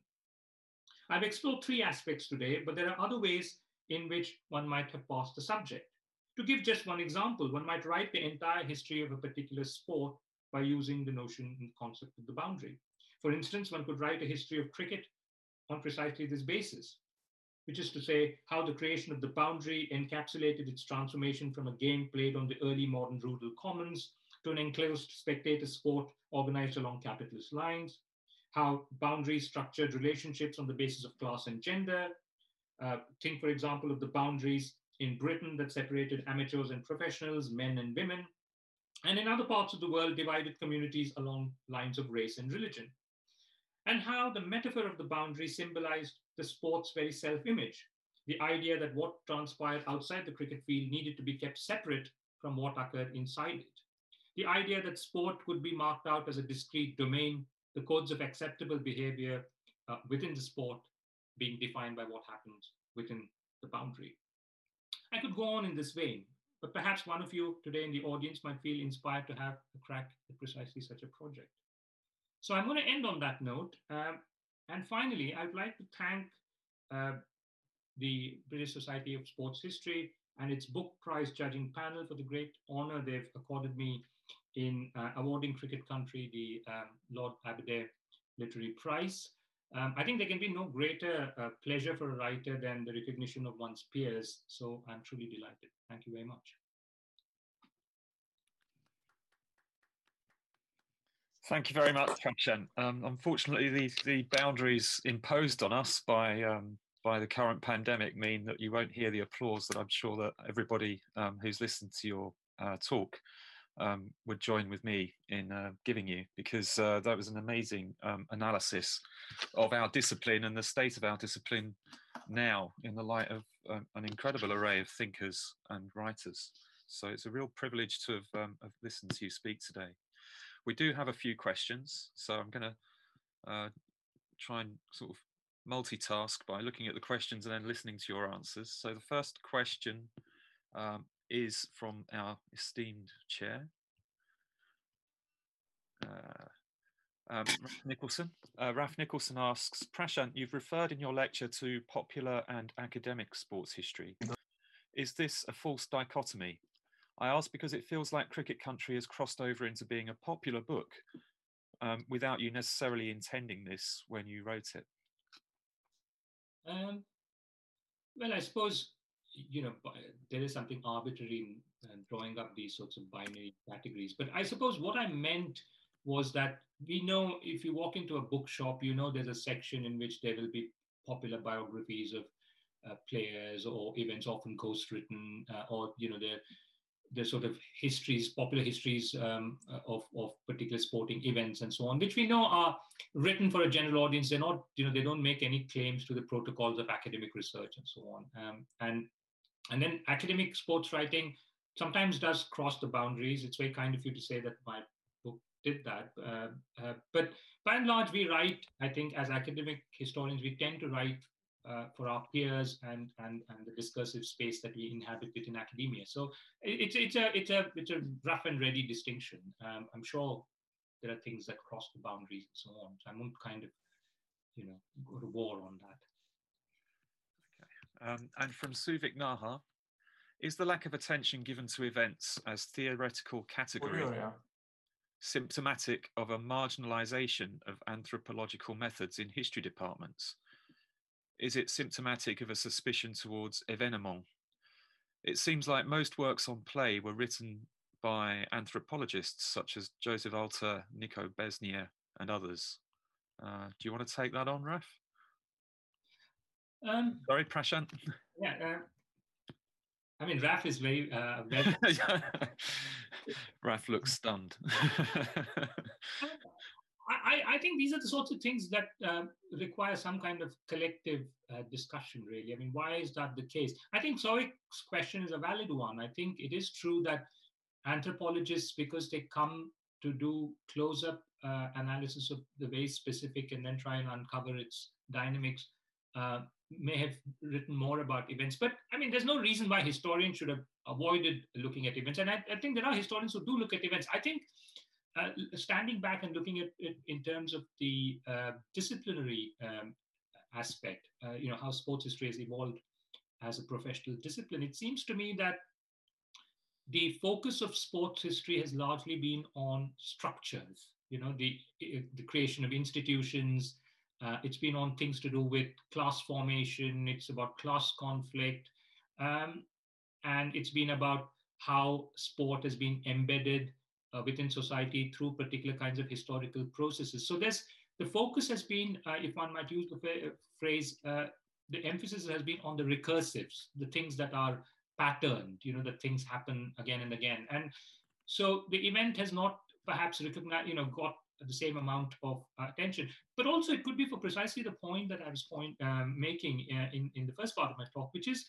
I've explored three aspects today, but there are other ways in which one might have passed the subject. To give just one example, one might write the entire history of a particular sport by using the notion and concept of the boundary. For instance, one could write a history of cricket on precisely this basis, which is to say how the creation of the boundary encapsulated its transformation from a game played on the early modern rural commons to an enclosed spectator sport organized along capitalist lines, how boundaries structured relationships on the basis of class and gender. Uh, think, for example, of the boundaries in Britain that separated amateurs and professionals, men and women, and in other parts of the world divided communities along lines of race and religion and how the metaphor of the boundary symbolized the sport's very self image. The idea that what transpired outside the cricket field needed to be kept separate from what occurred inside it. The idea that sport could be marked out as a discrete domain, the codes of acceptable behavior uh, within the sport being defined by what happens within the boundary. I could go on in this vein, but perhaps one of you today in the audience might feel inspired to have a crack at precisely such a project. So I'm going to end on that note. Um, and finally, I'd like to thank uh, the British Society of Sports History and its book prize judging panel for the great honor they've accorded me in uh, awarding Cricket Country the um, Lord Aberdare Literary Prize. Um, I think there can be no greater uh, pleasure for a writer than the recognition of one's peers. So I'm truly delighted. Thank you very much. Thank you very much, Prashant. Um, unfortunately, the, the boundaries imposed on us by um, by the current pandemic mean that you won't hear the applause that I'm sure that everybody um, who's listened to your uh, talk um, would join with me in uh, giving you, because uh, that was an amazing um, analysis of our discipline and the state of our discipline now in the light of um, an incredible array of thinkers and writers. So it's a real privilege to have, have listened to you speak today. We do have a few questions, so I'm going to uh, try and sort of multitask by looking at the questions and then listening to your answers. So the first question um, is from our esteemed chair, uh, um, Raf Nicholson. Uh, Raf Nicholson asks, Prashant, you've referred in your lecture to popular and academic sports history. Is this a false dichotomy? I ask because it feels like Cricket Country has crossed over into being a popular book um, without you necessarily intending this when you wrote it. Um, well, I suppose you know there is something arbitrary in uh, drawing up these sorts of binary categories. But I suppose what I meant was that we know if you walk into a bookshop, you know there's a section in which there will be popular biographies of uh, players or events, often ghost-written, uh, or you know the the sort of histories, popular histories um, uh, of, of particular sporting events and so on, which we know are written for a general audience. They're not, you know, they don't make any claims to the protocols of academic research and so on. Um, and and then academic sports writing sometimes does cross the boundaries. It's very kind of you to say that my book did that. Uh, uh, but by and large, we write, I think, as academic historians, we tend to write uh, for our peers and, and, and the discursive space that we inhabit within academia. So it's, it's, a, it's, a, it's a rough and ready distinction. Um, I'm sure there are things that cross the boundaries and so on. So I won't kind of, you know, go to war on that. Um, and from Souvik Naha, is the lack of attention given to events as theoretical category oh, yeah. symptomatic of a marginalization of anthropological methods in history departments? Is it symptomatic of a suspicion towards evenement? It seems like most works on play were written by anthropologists such as Joseph Alter, Niko Besnier, and others. Uh, do you want to take that on, Raf? Um, Sorry, Prashant. Yeah, uh, I mean, Raf is very. Uh, very... Raf looks stunned. I, I, think these are the sorts of things that uh, require some kind of collective uh, discussion, really. I mean, why is that the case? I think Souvik's question is a valid one. I think it is true that anthropologists, because they come to do close up uh, analysis of the very specific and then try and uncover its dynamics, uh, may have written more about events. But I mean, there's no reason why historians should have avoided looking at events. And I, I think there are historians who do look at events. I think uh, standing back and looking at it in terms of the uh, disciplinary um, aspect, uh, you know, how sports history has evolved as a professional discipline, it seems to me that the focus of sports history has largely been on structures, you know, the, the creation of institutions, uh, it's been on things to do with class formation, it's about class conflict, um, and it's been about how sport has been embedded uh, within society through particular kinds of historical processes. So there's the focus has been, uh, if one might use the phrase, uh, the emphasis has been on the recursives, the things that are patterned, you know, that things happen again and again. And so the event has not perhaps recognized, you know, got the same amount of uh, attention. But also, it could be for precisely the point that I was point, um, making uh, in, in the first part of my talk, which is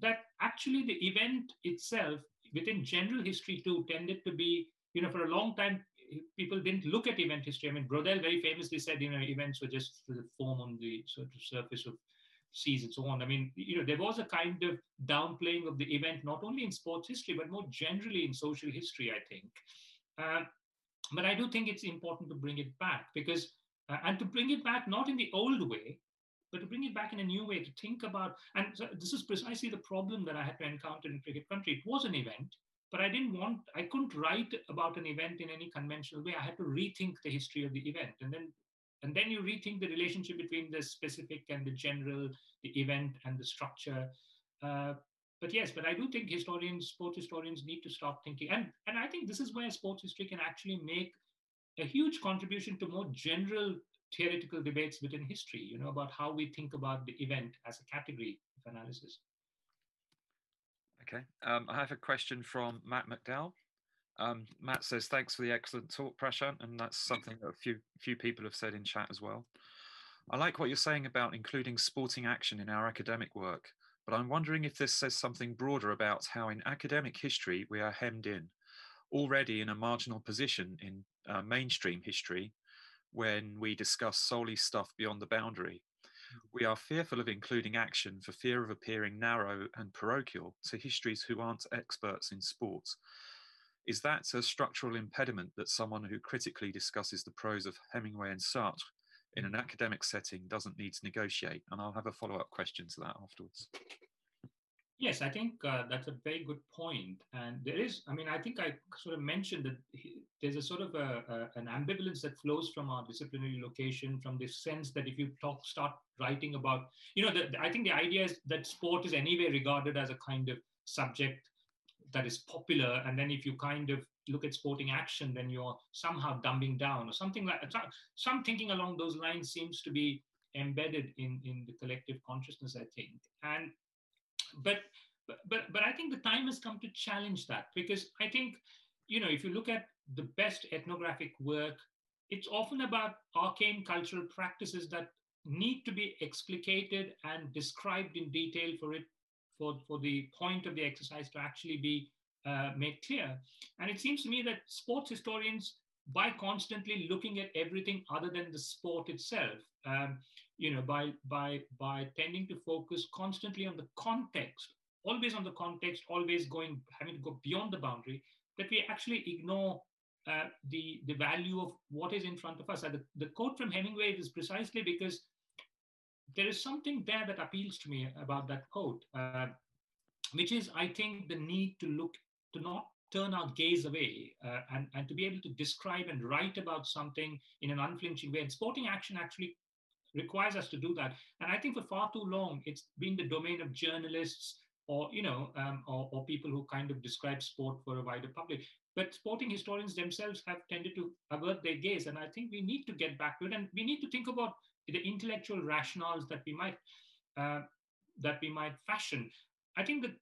that actually the event itself, within general history too, tended to be, you know, for a long time, people didn't look at event history. I mean, Braudel very famously said, you know, events were just the form on the sort of surface of seas and so on. I mean, you know, there was a kind of downplaying of the event, not only in sports history, but more generally in social history, I think. Uh, but I do think it's important to bring it back because, uh, and to bring it back not in the old way, but to bring it back in a new way, to think about, and so this is precisely the problem that I had to encounter in Cricket Country. It was an event, but I didn't want, I couldn't write about an event in any conventional way. I had to rethink the history of the event. And then and then you rethink the relationship between the specific and the general, the event and the structure. Uh, but yes, but I do think historians, sports historians, need to start thinking, and and I think this is where sports history can actually make a huge contribution to more general theoretical debates within history. You know about how we think about the event as a category of analysis. Okay, um, I have a question from Matt McDowell. Um, Matt says, "Thanks for the excellent talk, Prashant," and that's something that a few few people have said in chat as well. I like what you're saying about including sporting action in our academic work but I'm wondering if this says something broader about how in academic history we are hemmed in, already in a marginal position in uh, mainstream history when we discuss solely stuff beyond the boundary. We are fearful of including action for fear of appearing narrow and parochial to histories who aren't experts in sports. Is that a structural impediment that someone who critically discusses the prose of Hemingway and Sartre in an academic setting doesn't need to negotiate? And I'll have a follow up question to that afterwards. Yes, I think uh, that's a very good point. And there is, I mean, I think I sort of mentioned that there's a sort of a, a, an ambivalence that flows from our disciplinary location, from this sense that if you talk, start writing about, you know, the, I think the idea is that sport is anyway regarded as a kind of subject that is popular. And then if you kind of look at sporting action, then you're somehow dumbing down or something like that. some thinking along those lines seems to be embedded in, in the collective consciousness, I think. And but but but I think the time has come to challenge that because I think you know if you look at the best ethnographic work, it's often about arcane cultural practices that need to be explicated and described in detail for it for, for the point of the exercise to actually be uh, made clear. And it seems to me that sports historians, by constantly looking at everything other than the sport itself, um, you know, by by by tending to focus constantly on the context, always on the context, always going having to go beyond the boundary, that we actually ignore uh, the the value of what is in front of us. Uh, the, the quote from Hemingway is precisely because there is something there that appeals to me about that quote, uh, which is I think the need to look to not turn our gaze away uh, and, and to be able to describe and write about something in an unflinching way. And sporting action actually requires us to do that. And I think for far too long, it's been the domain of journalists or, you know, um, or, or people who kind of describe sport for a wider public. But sporting historians themselves have tended to avert their gaze. And I think we need to get back to it. And we need to think about the intellectual rationales that we might uh, that we might fashion. I think that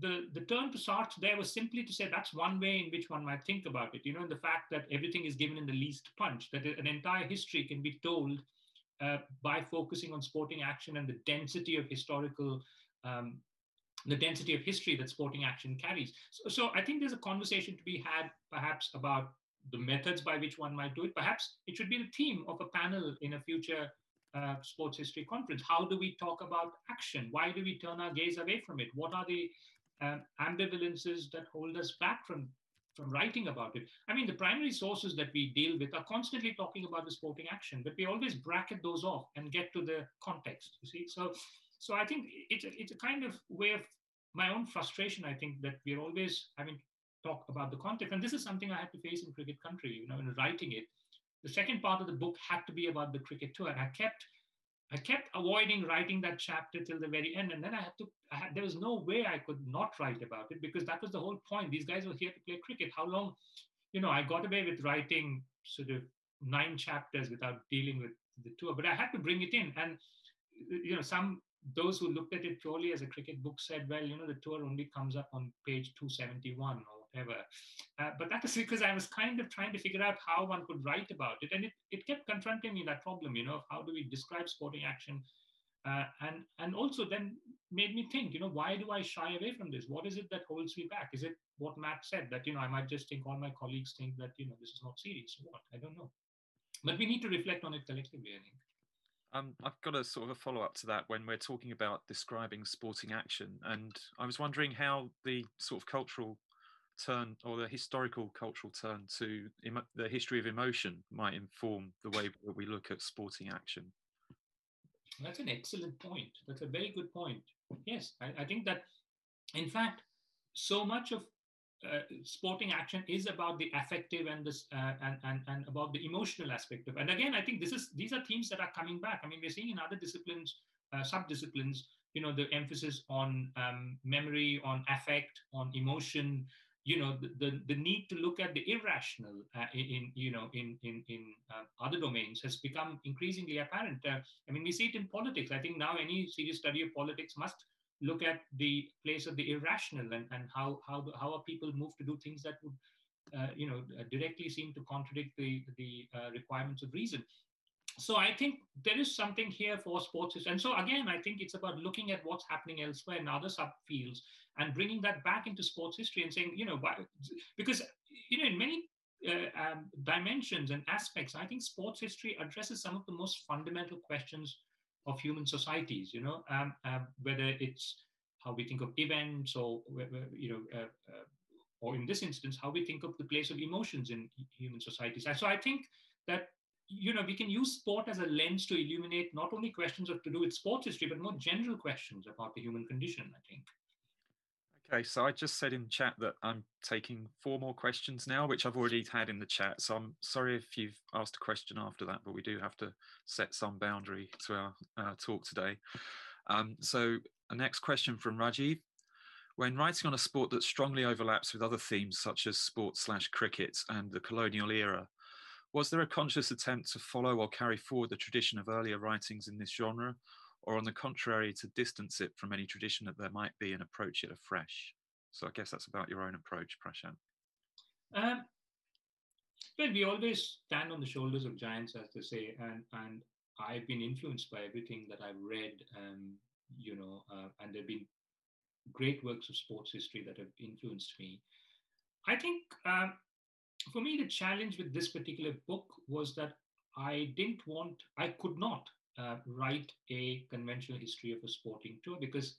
the, the turn to Sartre there was simply to say that's one way in which one might think about it. You know, and the fact that everything is given in the least punch, that an entire history can be told uh, by focusing on sporting action and the density of historical, um, the density of history that sporting action carries. So, so I think there's a conversation to be had perhaps about the methods by which one might do it. Perhaps it should be the theme of a panel in a future uh, sports history conference. How do we talk about action? Why do we turn our gaze away from it? What are the uh, ambivalences that hold us back from from writing about it. I mean, the primary sources that we deal with are constantly talking about the sporting action, but we always bracket those off and get to the context. You see, so so I think it's a, it's a kind of way of my own frustration. I think that we're always having talk about the context, and this is something I had to face in cricket country. You know, in writing it, the second part of the book had to be about the cricket tour, and I kept I kept avoiding writing that chapter till the very end. And then I had to, I had, there was no way I could not write about it because that was the whole point. These guys were here to play cricket. How long, you know, I got away with writing sort of nine chapters without dealing with the tour, but I had to bring it in. And, you know, some, those who looked at it purely as a cricket book said, well, you know, the tour only comes up on page 271 or whatever. Uh, but that is because I was kind of trying to figure out how one could write about it. And it, it kept confronting me that problem, you know, of how do we describe sporting action? Uh, and and also then made me think, you know, why do I shy away from this? What is it that holds me back? Is it what Matt said that you know I might just think all my colleagues think that you know this is not serious? What I don't know, but we need to reflect on it collectively. I think. Um, I've got a sort of a follow up to that when we're talking about describing sporting action, and I was wondering how the sort of cultural turn or the historical cultural turn to the history of emotion might inform the way that we look at sporting action. That's an excellent point. That's a very good point. Yes, I, I think that, in fact, so much of uh, sporting action is about the affective and this uh, and, and and about the emotional aspect of. It. And again, I think this is these are themes that are coming back. I mean, we're seeing in other disciplines, uh, subdisciplines, you know, the emphasis on um, memory, on affect, on emotion, you know the, the, the, need to look at the irrational uh, in you know in in in uh, other domains has become increasingly apparent. Uh, i mean we see it in politics. I think now any serious study of politics must look at the place of the irrational and, and how how how are people moved to do things that would uh, you know directly seem to contradict the the uh, requirements of reason so I think there is something here for sports. And so again, I think it's about looking at what's happening elsewhere in other subfields and bringing that back into sports history and saying, you know, why, because, you know, in many uh, um, dimensions and aspects, I think sports history addresses some of the most fundamental questions of human societies. You know, um, um, whether it's how we think of events, or you know, uh, uh, or in this instance, how we think of the place of emotions in human societies. So I think that you know we can use sport as a lens to illuminate not only questions of to do with sports history, but more general questions about the human condition. I think. Okay, so I just said in chat that I'm taking four more questions now, which I've already had in the chat. So I'm sorry if you've asked a question after that, but we do have to set some boundary to our uh, talk today. Um, so a next question from Rajiv. When writing on a sport that strongly overlaps with other themes such as sports slash cricket and the colonial era, was there a conscious attempt to follow or carry forward the tradition of earlier writings in this genre, or on the contrary, to distance it from any tradition that there might be and approach it afresh? So I guess that's about your own approach, Prashant. Um, well, we always stand on the shoulders of giants, as they say, and and I've been influenced by everything that I've read, um, you know, uh, and there've been great works of sports history that have influenced me. I think um, for me, the challenge with this particular book was that I didn't want, I could not uh, write a conventional history of a sporting tour because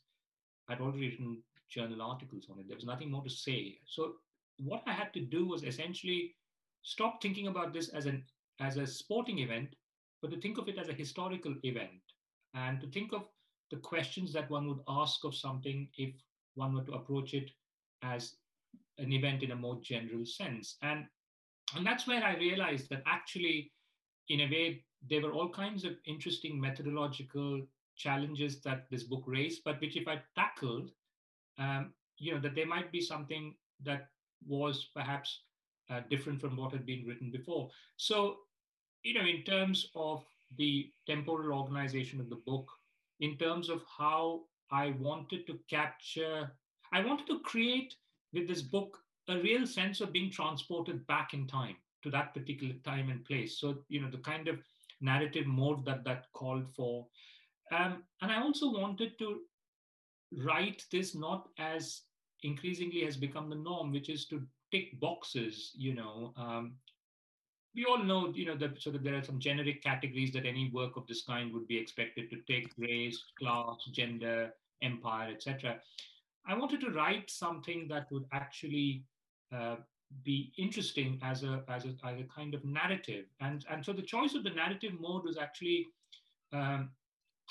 I'd already written journal articles on it. There was nothing more to say. So what I had to do was essentially stop thinking about this as an as a sporting event, but to think of it as a historical event and to think of the questions that one would ask of something if one were to approach it as an event in a more general sense. And and that's where I realized that actually, in a way, there were all kinds of interesting methodological challenges that this book raised, but which if I tackled, um, you know, that there might be something that was perhaps uh, different from what had been written before. So, you know, in terms of the temporal organization of the book, in terms of how I wanted to capture, I wanted to create with this book a real sense of being transported back in time to that particular time and place. So, you know, the kind of narrative mode that that called for. Um, and I also wanted to write this not as increasingly has become the norm, which is to tick boxes, you know. Um, we all know, you know, that sort of there are some generic categories that any work of this kind would be expected to take race, class, gender, empire, etc. I wanted to write something that would actually uh, be interesting as a, as a as a kind of narrative. And and so the choice of the narrative mode was actually um,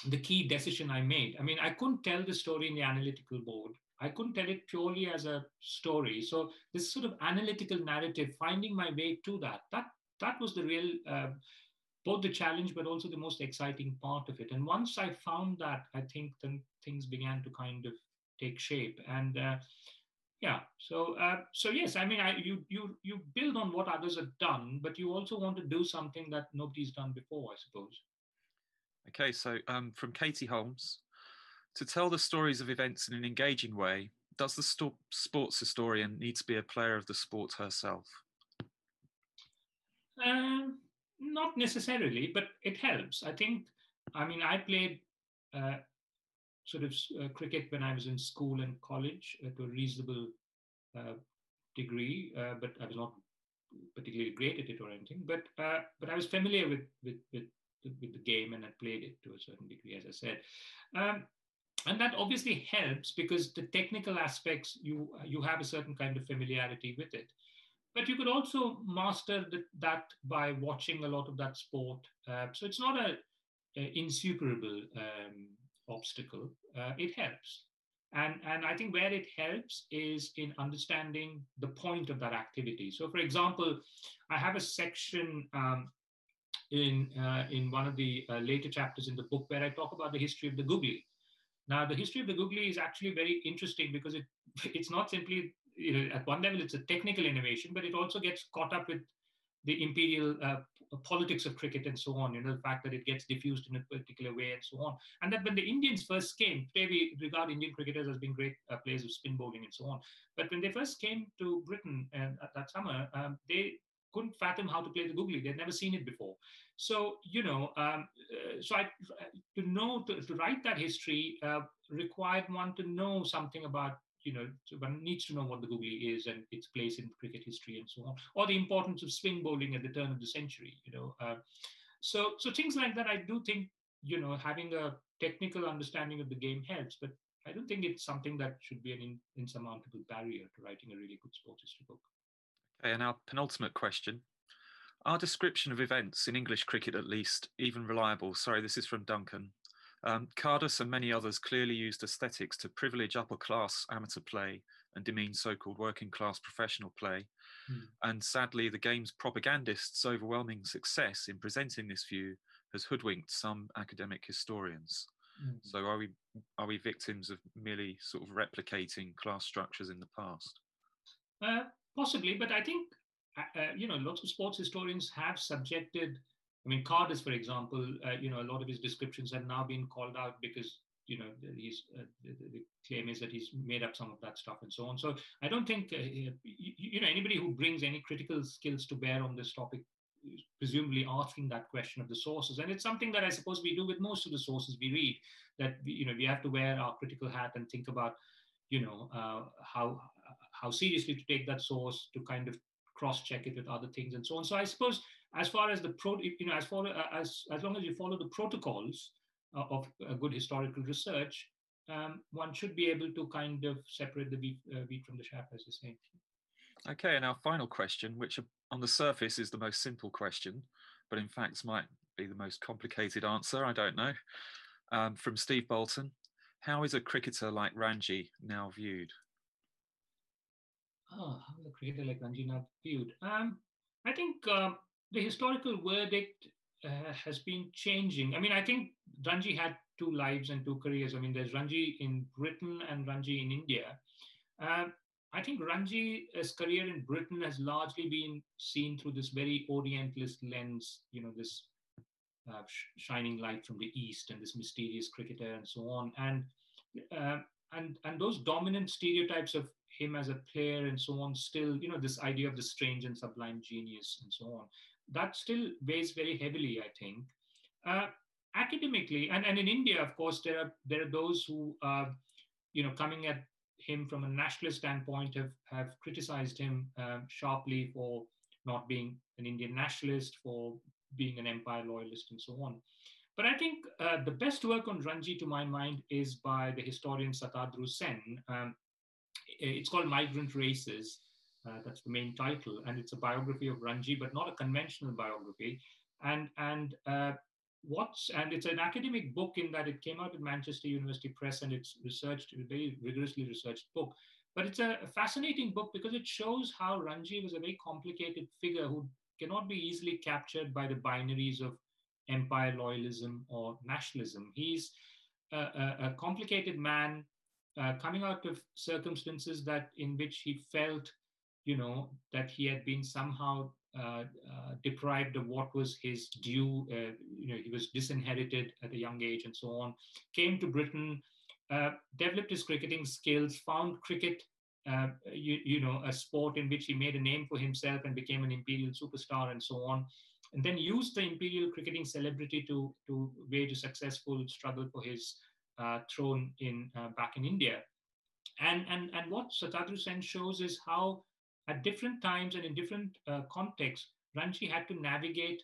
the key decision I made. I mean, I couldn't tell the story in the analytical mode. I couldn't tell it purely as a story. So this sort of analytical narrative, finding my way to that, that that was the real uh, both the challenge but also the most exciting part of it. And once I found that, I think then things began to kind of take shape. And uh, yeah. So uh, so yes i mean I, you you you build on what others have done but you also want to do something that nobody's done before i suppose. Okay so um, from katie holmes. To tell the stories of events in an engaging way does the sto- sports historian need to be a player of the sport herself? Uh, not necessarily but it helps. I think i mean i played uh, sort of uh, cricket when I was in school and college uh, to a reasonable degree, uh, but I was not particularly great at it or anything. But uh, but I was familiar with with with with the game and I played it to a certain degree, as I said. Um, and that obviously helps because the technical aspects you you have a certain kind of familiarity with it but you could also master the, that by watching a lot of that sport uh, so it's not a, a insuperable um, obstacle, uh, it helps. And, and I think where it helps is in understanding the point of that activity. So, for example, I have a section um, in, uh, in one of the uh, later chapters in the book where I talk about the history of the googly. Now, the history of the googly is actually very interesting because it, it's not simply, you know, at one level, it's a technical innovation, but it also gets caught up with the imperial uh, politics of cricket and so on, you know, the fact that it gets diffused in a particular way and so on. And that when the Indians first came, today we regard Indian cricketers as being great uh, players of spin bowling and so on. But when they first came to Britain uh, that summer, um, they couldn't fathom how to play the googly. They'd never seen it before. So, you know, um, uh, so I, to know, to, to write that history uh, required one to know something about you know, one needs to know what the googly is and its place in cricket history and so on, or the importance of swing bowling at the turn of the century, you know. Uh, so, so things like that, I do think you know, having a technical understanding of the game helps, but I don't think it's something that should be an in, insurmountable barrier to writing a really good sports history book. Okay, and our penultimate question. Our description of events in English cricket at least even reliable? Sorry, this is from Duncan. Um, Cardus and many others clearly used aesthetics to privilege upper class amateur play and demean so called working class professional play. Mm. And sadly, the game's propagandists' overwhelming success in presenting this view has hoodwinked some academic historians. Mm. So are we are we victims of merely sort of replicating class structures in the past? Uh, possibly, but I think uh, uh, you know lots of sports historians have subjected. I mean, Cardus, for example, uh, you know a lot of his descriptions have now been called out because you know he's uh, the, the, claim is that he's made up some of that stuff and so on. So I don't think uh, you, you know anybody who brings any critical skills to bear on this topic presumably asking that question of the sources and it's something that i suppose we do with most of the sources we read that we, you know we have to wear our critical hat and think about you know uh, how how seriously to take that source to kind of cross check it with other things and so on so i suppose as far as the pro you know as far as as long as you follow the protocols uh, of a good historical research um, one should be able to kind of separate the wheat, uh, wheat from the chaff as you say Okay, and our final question, which on the surface is the most simple question, but in fact might be the most complicated answer, I don't know, um, from Steve Bolton. How is a cricketer like Ranji now viewed? Oh, how is a cricketer like Ranji now viewed? Um, I think uh, the historical verdict uh, has been changing. I mean, I think Ranji had two lives and two careers. I mean, there's Ranji in Britain and Ranji in India. Uh, I think Ranji's career in Britain has largely been seen through this very Orientalist lens, you know, this uh, sh- shining light from the East and this mysterious cricketer and so on. And, uh, and, and those dominant stereotypes of him as a player and so on still, you know, this idea of the strange and sublime genius and so on, that still weighs very heavily, I think. Uh, academically, and, and in India, of course, there are, there are those who are, you know, coming at him from a nationalist standpoint have, have criticized him um, sharply for not being an Indian nationalist, for being an empire loyalist, and so on. But I think uh, the best work on Ranji, to my mind, is by the historian Satadru Sen. Um, it's called Migrant Races. Uh, that's the main title, and it's a biography of Ranji, but not a conventional biography. And and uh, what's and it's an academic book in that it came out at Manchester University Press and it's researched, very rigorously researched book. But it's a, a fascinating book because it shows how Ranji was a very complicated figure who cannot be easily captured by the binaries of empire loyalism or nationalism. He's a, a, a complicated man uh, coming out of circumstances that in which he felt, you know, that he had been somehow uh, uh, deprived of what was his due. Uh, you know, he was disinherited at a young age and so on. Came to Britain, developed his cricketing skills, found cricket uh, you, you, know, a sport in which he made a name for himself and became an imperial superstar and so on. And then used the imperial cricketing celebrity to, to wage a successful struggle for his uh, throne in uh, back in India. And, and, and what Satadru Sen shows is how at different times and in different uh, contexts, Ranji had to navigate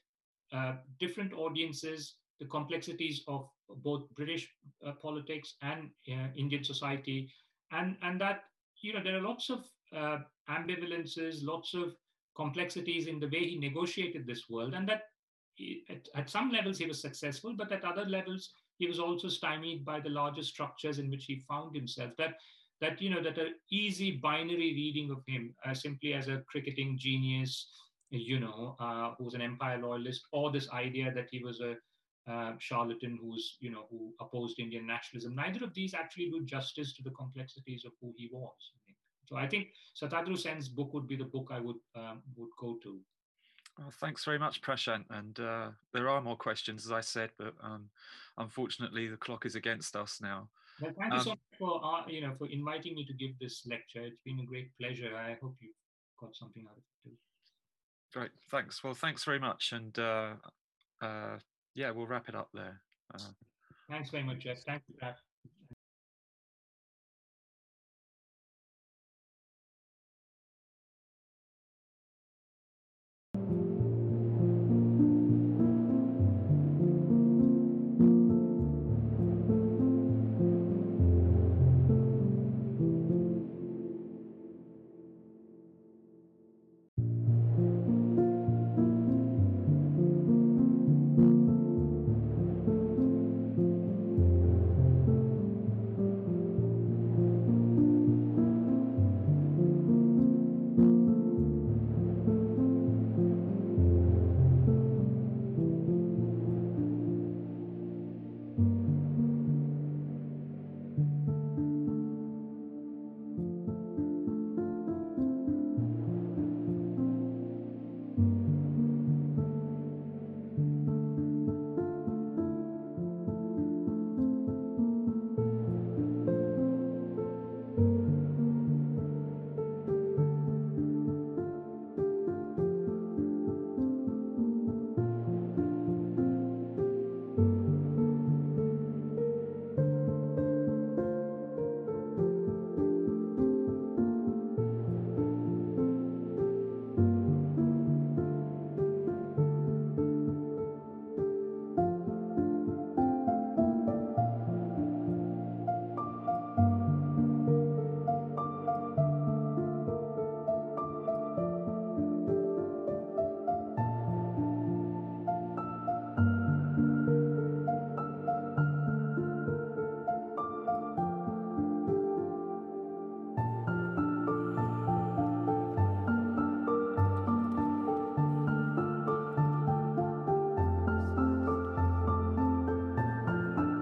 uh, different audiences, the complexities of both British uh, politics and uh, Indian society, and and that you know there are lots of uh, ambivalences, lots of complexities in the way he negotiated this world, and that at, at some levels he was successful, but at other levels he was also stymied by the larger structures in which he found himself. That that you know that an easy binary reading of him uh, simply as a cricketing genius you know uh, who's an empire loyalist or this idea that he was a uh, charlatan who's you know who opposed indian nationalism neither of these actually do justice to the complexities of who he was so i think satadru sen's book would be the book i would um, would go to well, thanks very much, Prashant. And uh, there are more questions, as I said, but um, unfortunately, the clock is against us now. Well, thank you so um, much for uh, you know for inviting me to give this lecture. It's been a great pleasure. I hope you got something out of it too. Great, thanks. Well, thanks very much, and uh, uh, yeah, we'll wrap it up there. Uh, thanks very much, Geoff. Thank you.